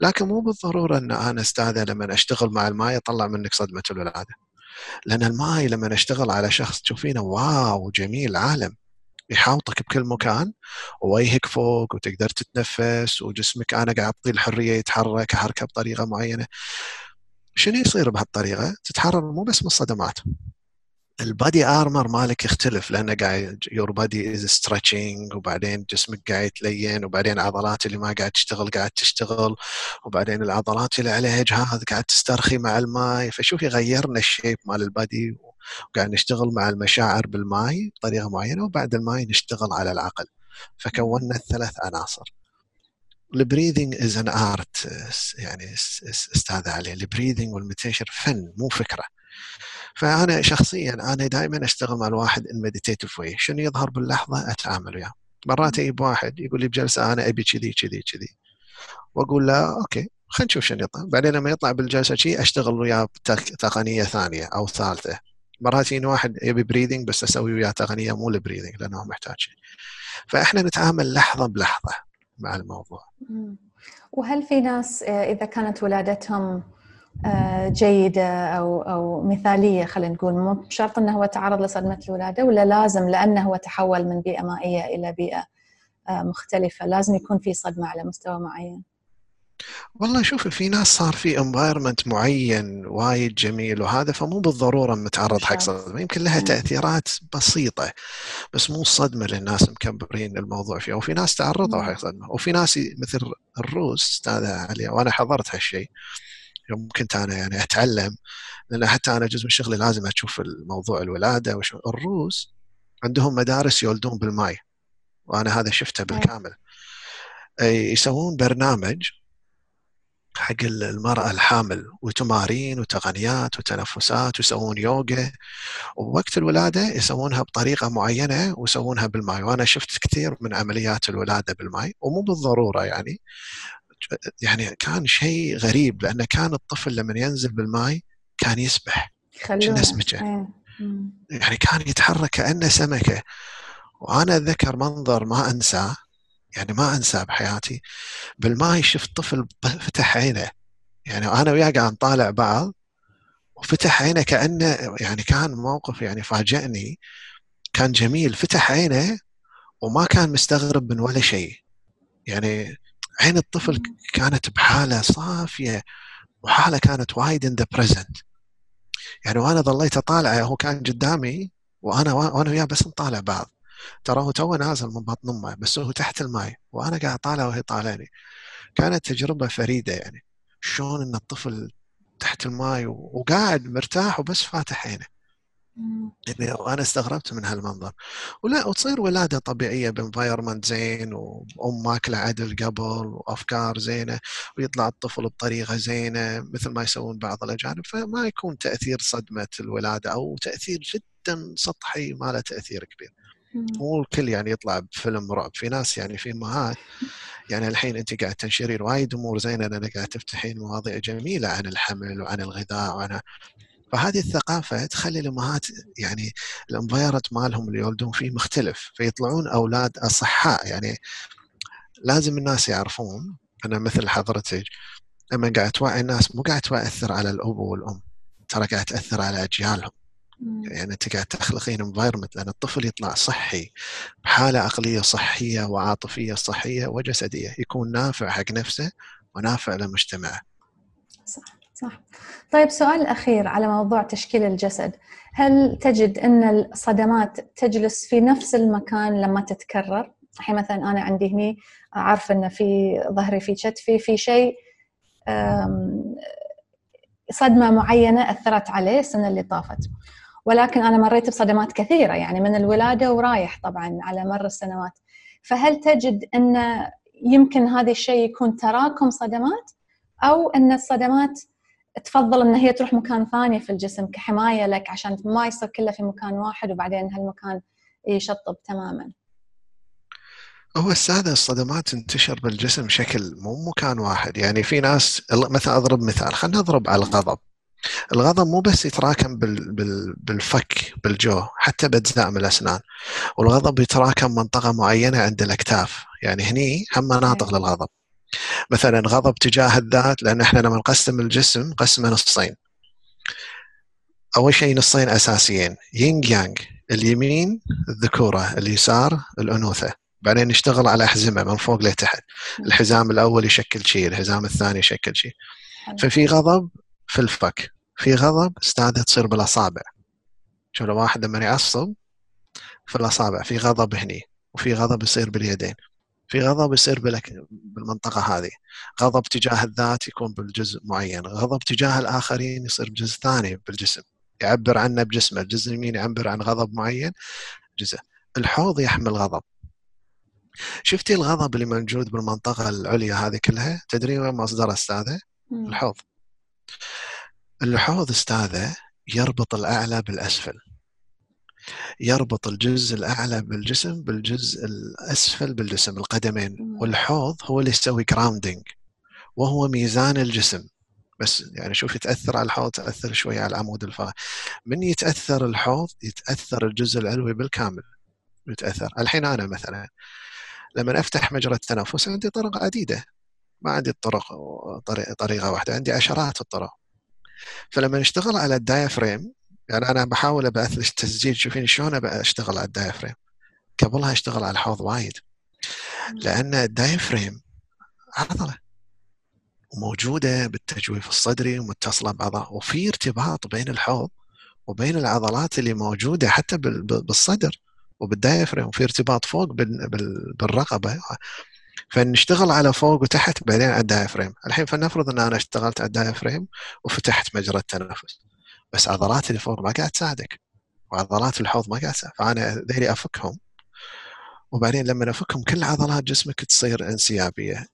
لكن مو بالضرورة إن أنا استاذه لما أشتغل مع الماي أطلع منك صدمة الولادة. لأن الماي لما اشتغل على شخص تشوفينه واو جميل عالم. يحاوطك بكل مكان ووجهك فوق وتقدر تتنفس وجسمك أنا قاعد اعطيه الحريه يتحرك أحركه بطريقة معينة. شنو يصير بهالطريقة؟ تتحرر مو بس من الصدمات. ال body armor مالك يختلف لأنه قاعد your body is stretching وبعدين جسمك قاعد يتلين وبعدين العضلات اللي ما قاعد تشتغل قاعد تشتغل وبعدين العضلات اللي عليها اجهاد قاعد تسترخي مع الماي. فشوف يغيرنا ال shape مال ال body وقاعد نشتغل مع المشاعر بالماي بطريقة معينة وبعد الماي نشتغل على العقل. فكونا الثلاث عناصر. ال breathing is an art يعني أستاذ علي ال breathing وال meditation فن مو فكرة. فأنا شخصيا أنا دائما أشتغل مع الواحد in meditative way شنو يظهر باللحظة؟ أتعامل وياه. مرات أجيب واحد يقول لي بجلسة أنا أبي كذي كذي كذي. وأقول له أوكي خلينا نشوف شنو يطلع. بعدين لما يطلع بالجلسة شيء أشتغل وياه بتقنيه ثانية أو ثالثة. مرات يجيني واحد يبي breathing بس أسوي وياه تقنية مو ال breathing لأنه محتاج شيء فإحنا نتعامل لحظة بلحظة مع الموضوع. وهل في ناس آه، إذا كانت ولادتهم جيدة أو أو مثالية خلينا نقول. مو بشرط إنه هو تعرض لصدمة الولادة ولا لازم لأنه هو تحول من بيئة مائية إلى بيئة آه، مختلفة. لازم يكون في صدمة على مستوى معين. والله شوفي في ناس صار في environment معين وايد جميل وهذا فمو بالضرورة متعرض حق صدمة. يمكن لها تأثيرات بسيطة بس مو الصدمه اللي الناس مكبرين الموضوع فيها. وفي ناس تعرضوا حق صدمة. وفي ناس مثل الروس أستاذة عليا وأنا حضرت هالشيء. يوم كنت أنا يعني أتعلم لأن حتى أنا جزء من شغلي لازم أشوف الموضوع الولادة وشو الروس عندهم مدارس يولدون بالماي وأنا هذا شفته بالكامل. يسوون برنامج حق المرأة الحامل وتمارين وتقنيات وتنفسات ويسوون يوغا ووقت الولادة يسوونها بطريقة معينة ويسوونها بالماء. وأنا شفت كثير من عمليات الولادة بالماء ومو بالضرورة يعني. يعني كان شيء غريب لأنه كان الطفل لما ينزل بالماء كان يسبح. كأنه سمكة إيه. يعني كان يتحرك كأنه سمكة. وأنا أتذكر منظر ما أنساه يعني ما أنساه بحياتي. بالماي شفت طفل فتح عينه. يعني أنا وياه قاعد نطالع بعض وفتح عينه كأنه يعني كان موقف يعني فاجئني. كان جميل فتح عينه وما كان مستغرب من ولا شيء. يعني عين الطفل كانت بحالة صافية وحالة كانت وايد in the present يعني وأنا ظليت اطالعه هو كان قدامي وأنا وأنا وياه بس نطالع بعض. ترى هو تو نازل من بطن أمه بس هو تحت الماي وأنا قاعد طالع وهي طالعني. كانت تجربة فريدة يعني. شلون إن الطفل تحت الماي وقاعد مرتاح وبس فاتح عينه. يعني وأنا استغربت من هالمنظر. ولا وتصير ولادة طبيعية ب environment زين وأم ماكلة عدل قبل وأفكار زينة ويطلع الطفل بطريقة زينة مثل ما يسوون بعض الأجانب. فما يكون تأثير صدمة الولادة أو تأثير جدا سطحي ما له تأثير كبير. مو الكل يعني يطلع بفيلم رعب. في ناس يعني في امهات يعني الحين أنت قاعد تنشرين وايد أمور زينة لأنك قاعد تفتحين مواضيع جميلة عن الحمل وعن الغذاء وعن فهذه الثقافة تخلي الأمهات يعني ال environment مالهم اللي يولدون فيه مختلف فيطلعون أولاد أصحاء. يعني لازم الناس يعرفون أنا مثل حضرتك لما قاعد توعي الناس مو قاعد تاثر على الأب والأم ترى قاعد تأثر على أجيالهم. يعني أنت قاعد تخلقين environment لأن الطفل يطلع صحي بحالة عقلية صحية وعاطفية صحية وجسدية يكون نافع حق نفسه ونافع لمجتمعه. صح. صح. طيب سؤال الاخير على موضوع تشكيل الجسد، هل تجد أن الصدمات تجلس في نفس المكان لما تتكرر؟ الحين مثلا أنا عندي هني عارفه أن في ظهري في كتفي في شيء صدمة معينة أثرت عليه السنة اللي طافت. ولكن أنا مريت بصدمات كثيرة يعني من الولادة ورايح طبعا على مر السنوات فهل تجد أن يمكن هذا الشيء يكون تراكم صدمات أو أن الصدمات تفضل إن هي تروح مكان ثاني في الجسم كحماية لك عشان ما يصير كله في مكان واحد وبعدين هالمكان يشطب تماما. هو السادة الصدمات تنتشر بالجسم بشكل مو مكان واحد. يعني في ناس مثلا أضرب مثال خلينا نضرب على الغضب. الغضب مو بس يتراكم بال بال بالفك بالجو حتى بأجزاء من الأسنان. والغضب يتراكم منطقة معينة عند الأكتاف. يعني هني هم مناطق للغضب. مثلا غضب تجاه الذات لأن إحنا لما نقسم الجسم نقسمه نصين. أول شيء نصين أساسيين. يينج يانج اليمين الذكورة اليسار الأنوثة. بعدين نشتغل على أحزمة من فوق لتحت. الحزام الأول يشكل شيء الحزام الثاني يشكل شيء. ففي غضب في الفك. في غضب استاذة تصير بالأصابع. شوف لو واحد لما يعصب في الأصابع في غضب هني وفي غضب يصير باليدين. في غضب يصير بالمنطقة هذه. غضب تجاه الذات يكون بالجزء معين. غضب تجاه الآخرين يصير بجزء ثاني بالجسم. يعبر عنه بجسمه. الجزء اليمين يعبر عن غضب معين جزء الحوض يحمل غضب. شفتي الغضب اللي موجود بالمنطقة العليا هذه كلها؟ تدري وين مصدره أستاذة؟ الحوض. الحوض أستاذة يربط الأعلى بالأسفل. يربط الجزء الأعلى بالجسم بالجزء الأسفل بالجسم القدمين. والحوض هو اللي يسوي جراوندنج وهو ميزان الجسم. بس يعني شوف يتأثر على الحوض تاثر شوي على العمود الفقري من يتأثر الحوض؟ يتأثر الجزء العلوي بالكامل. يتأثر. الحين أنا مثلا لما أفتح مجرى التنفس عندي طرق عديدة. ما عندي الطرق طريقة واحدة عندي عشرات الطرق. فلما نشتغل على ال diaphragm يعني أنا بحاول ابعث لك تسجيل شوفين شلون أشتغل على ال diaphragm قبلها أشتغل على الحوض وايد. لأن ال diaphragm عضلة. وموجودة بالتجويف الصدري ومتصلة ببعضها وفي ارتباط بين الحوض وبين العضلات اللي موجودة حتى بالصدر وبال diaphragm وفي ارتباط فوق بالرقبة. فنشتغل على فوق وتحت بعدين على ال diaphragm الحين فلنفرض إن أنا اشتغلت على ال diaphragm وفتحت مجرى التنفس. بس عضلات اللي فوق ما قاعد تساعدك وعضلات الحوض ما قاعد تساعد. فأنا ذيلي أفكهم وبعدين لما أفكهم كل عضلات جسمك تصير انسيابية.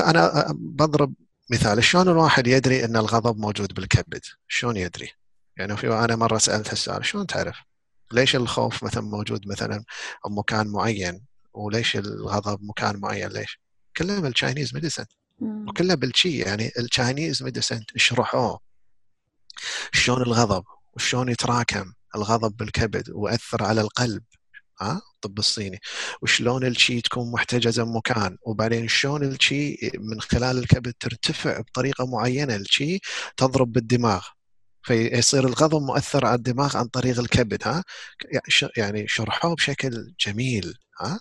أنا بضرب مثال شلون الواحد يدري إن الغضب موجود بالكبد؟ شلون يدري؟ يعني في أنا مرة سألت هالسؤال شلون تعرف؟ ليش الخوف مثلا موجود مثلا بمكان معين؟ وليش الغضب مكان معين؟ ليش؟ كلها بال Chinese medicine وكلها بالشي يعني ال Chinese medicine شرحوه شلون الغضب وشلون يتراكم الغضب بالكبد ويأثر على القلب ها؟ الطب الصيني. وشلون الشي تكون محتجزه بمكان وبعدين شلون الشي من خلال الكبد ترتفع بطريقة معينة. الشي تضرب بالدماغ. فيصير الغضب مؤثر على الدماغ عن طريق الكبد ها؟ يعني شرحوه بشكل جميل ها؟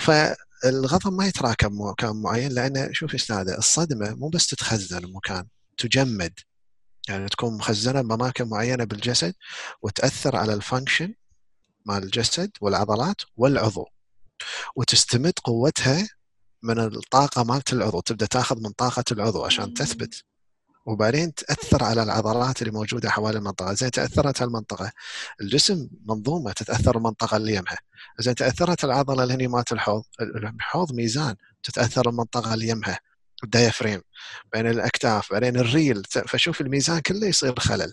فالغضب ما يتراكم بمكان معين لأن شوف أستاذ الصدمة مو بس تتخزن بمكان تجمد. يعني تكون مخزنة باماكن معينة بالجسد وتأثر على الفانكشن مال الجسد والعضلات والعضو وتستمد قوتها من الطاقة مالت العضو. تبدأ تأخذ من طاقة العضو عشان تثبت. وبعدين تأثر على العضلات اللي موجودة حوالي المنطقة، زين تأثرت المنطقة الجسم منظومة تتأثر المنطقة اللي يمها، زين تأثرت العضلة اللي هني مالت الحوض، الحوض ميزان تتأثر المنطقة اللي يمها. ال diaphragm بين الأكتاف بعدين الريل. فشوف الميزان كله يصير خلل.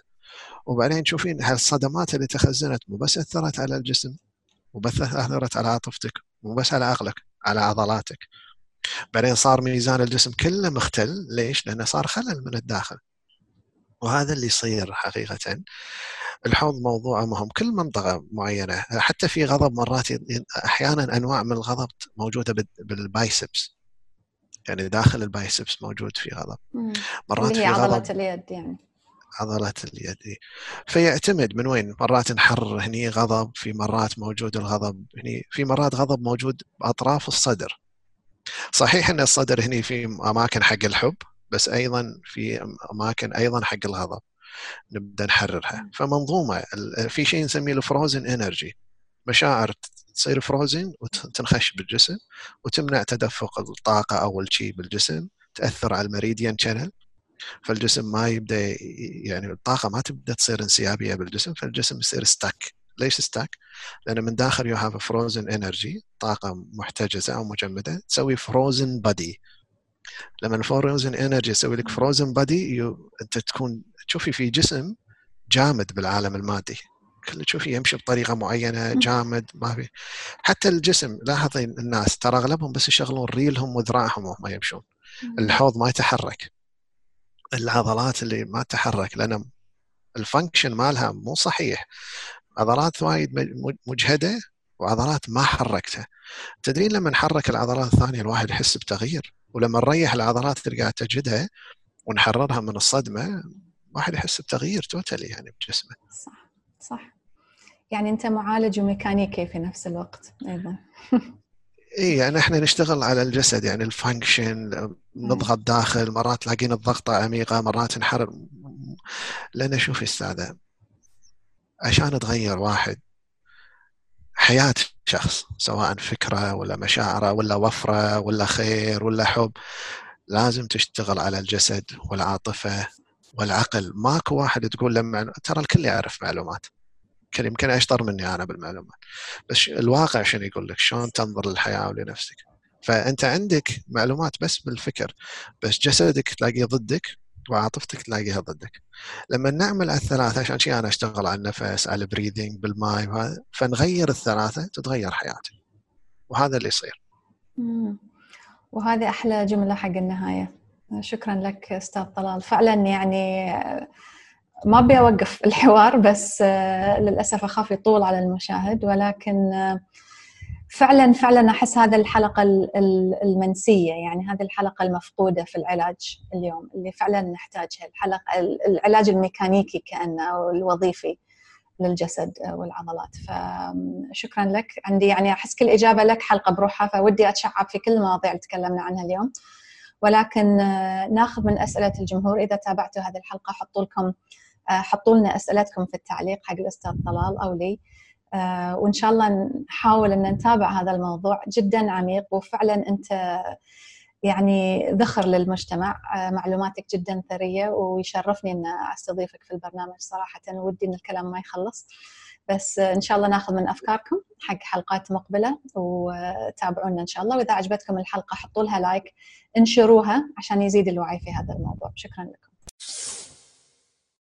وبعدين تشوفين هالصدمات اللي تخزنت مو بس أثرت على الجسم مو بس أثرت على عاطفتك مو بس على عقلك على عضلاتك. بعدين صار ميزان الجسم كله مختل. ليش؟ لأنه صار خلل من الداخل. وهذا اللي يصير حقيقة. الحوض موضوع مهم. كل منطقة معينة حتى في غضب مرات أحيانا أنواع من الغضب موجودة بالبايسبس. يعني داخل البايسبس موجود في غضب. مرات اللي هي في عضلة اليد يعني. عضلة اليد فيعتمد من وين؟ مرات نحرر هني غضب في مرات موجود الغضب هني في مرات غضب موجود بأطراف الصدر. صحيح إن الصدر هني في أماكن حق الحب بس أيضا في أماكن أيضا حق الغضب نبدأ نحررها. فمنظومة في شيء نسميه ال frozen energy مشاعر تصير frozen وتنخش بالجسم وتمنع تدفق الطاقة أول شيء بالجسم تأثر على ال meridian channel فالجسم ما يبدأ يعني الطاقة ما تبدأ تصير انسيابية بالجسم فالجسم يصير stuck ليش stuck؟ لأن من داخل you have frozen energy طاقة محتجزة أو مجمدة تسوي frozen body لما ال frozen energy يسوي لك frozen body أنت تكون تشوفي في جسم جامد بالعالم المادي. كله تشوفي يمشي بطريقة معينة جامد ما في. حتى الجسم لاحظي الناس ترى أغلبهم بس يشغلون ريلهم وذراعهم وهم يمشون. الحوض ما يتحرك. العضلات اللي ما تتحرك لأن ال function مالها مو صحيح. عضلات وايد مجهدة وعضلات ما حركتها. تدرين لما نحرك العضلات الثانية الواحد يحس بتغيير. ولما نريح العضلات اللي قاعد تجهدها ونحررها من الصدمة الواحد يحس بتغيير totally يعني بجسمه. صح صح. يعني أنت معالج وميكانيكي في نفس الوقت أيضا. اي يعني إحنا نشتغل على الجسد يعني الفانكشن نضغط داخل مرات تلاقين الضغطه عميقة مرات نحرر. لأن شوفي أستاذة عشان تغير واحد حياة شخص سواء فكرة ولا مشاعرة ولا وفرة ولا خير ولا حب لازم تشتغل على الجسد والعاطفة والعقل. ماكو واحد تقول لما ترى الكل يعرف معلومات. يمكن يمكن أشطر مني أنا بالمعلومات. بس الواقع شنو يقول لك؟ شلون تنظر للحياة ولنفسك؟ فأنت عندك معلومات بس بالفكر بس جسدك تلاقيه ضدك وعاطفتك تلاقيها ضدك. لما نعمل الثلاثة عشان شيء أنا أشتغل على النفس على البريذنج بالماي وهذا فنغير الثلاثة تتغير حياتي. وهذا اللي يصير. وهذه أحلى جملة حق النهاية. شكرا لك أستاذ طلال. فعلا يعني ما أبي أوقف الحوار بس للأسف أخاف يطول على المشاهد ولكن فعلا فعلا أحس هذا الحلقة المنسية يعني هذه الحلقة المفقودة في العلاج اليوم اللي فعلا نحتاجها الحلقة العلاج الميكانيكي كأنه أو الوظيفي للجسد والعضلات فشكرا لك. عندي يعني أحس كل إجابة لك حلقة بروحها فودي أتشعب في كل المواضيع اللي تكلمنا عنها اليوم. ولكن ناخذ من أسئلة الجمهور إذا تابعتوا هذه الحلقة حطوا لكم حطوا لنا أسئلتكم في التعليق حق الأستاذ طلال أو لي. آه، وإن شاء الله نحاول إن نتابع هذا الموضوع. جدا عميق وفعلا أنت يعني ذخر للمجتمع. آه، معلوماتك جدا ثرية ويشرفني إن أستضيفك في البرنامج صراحة. ودي إن الكلام ما يخلص. بس إن شاء الله ناخذ من أفكاركم حق حلقات مقبلة وتابعونا إن شاء الله. وإذا عجبتكم الحلقة حطوا لها لايك انشروها عشان يزيد الوعي في هذا الموضوع. شكرا لكم.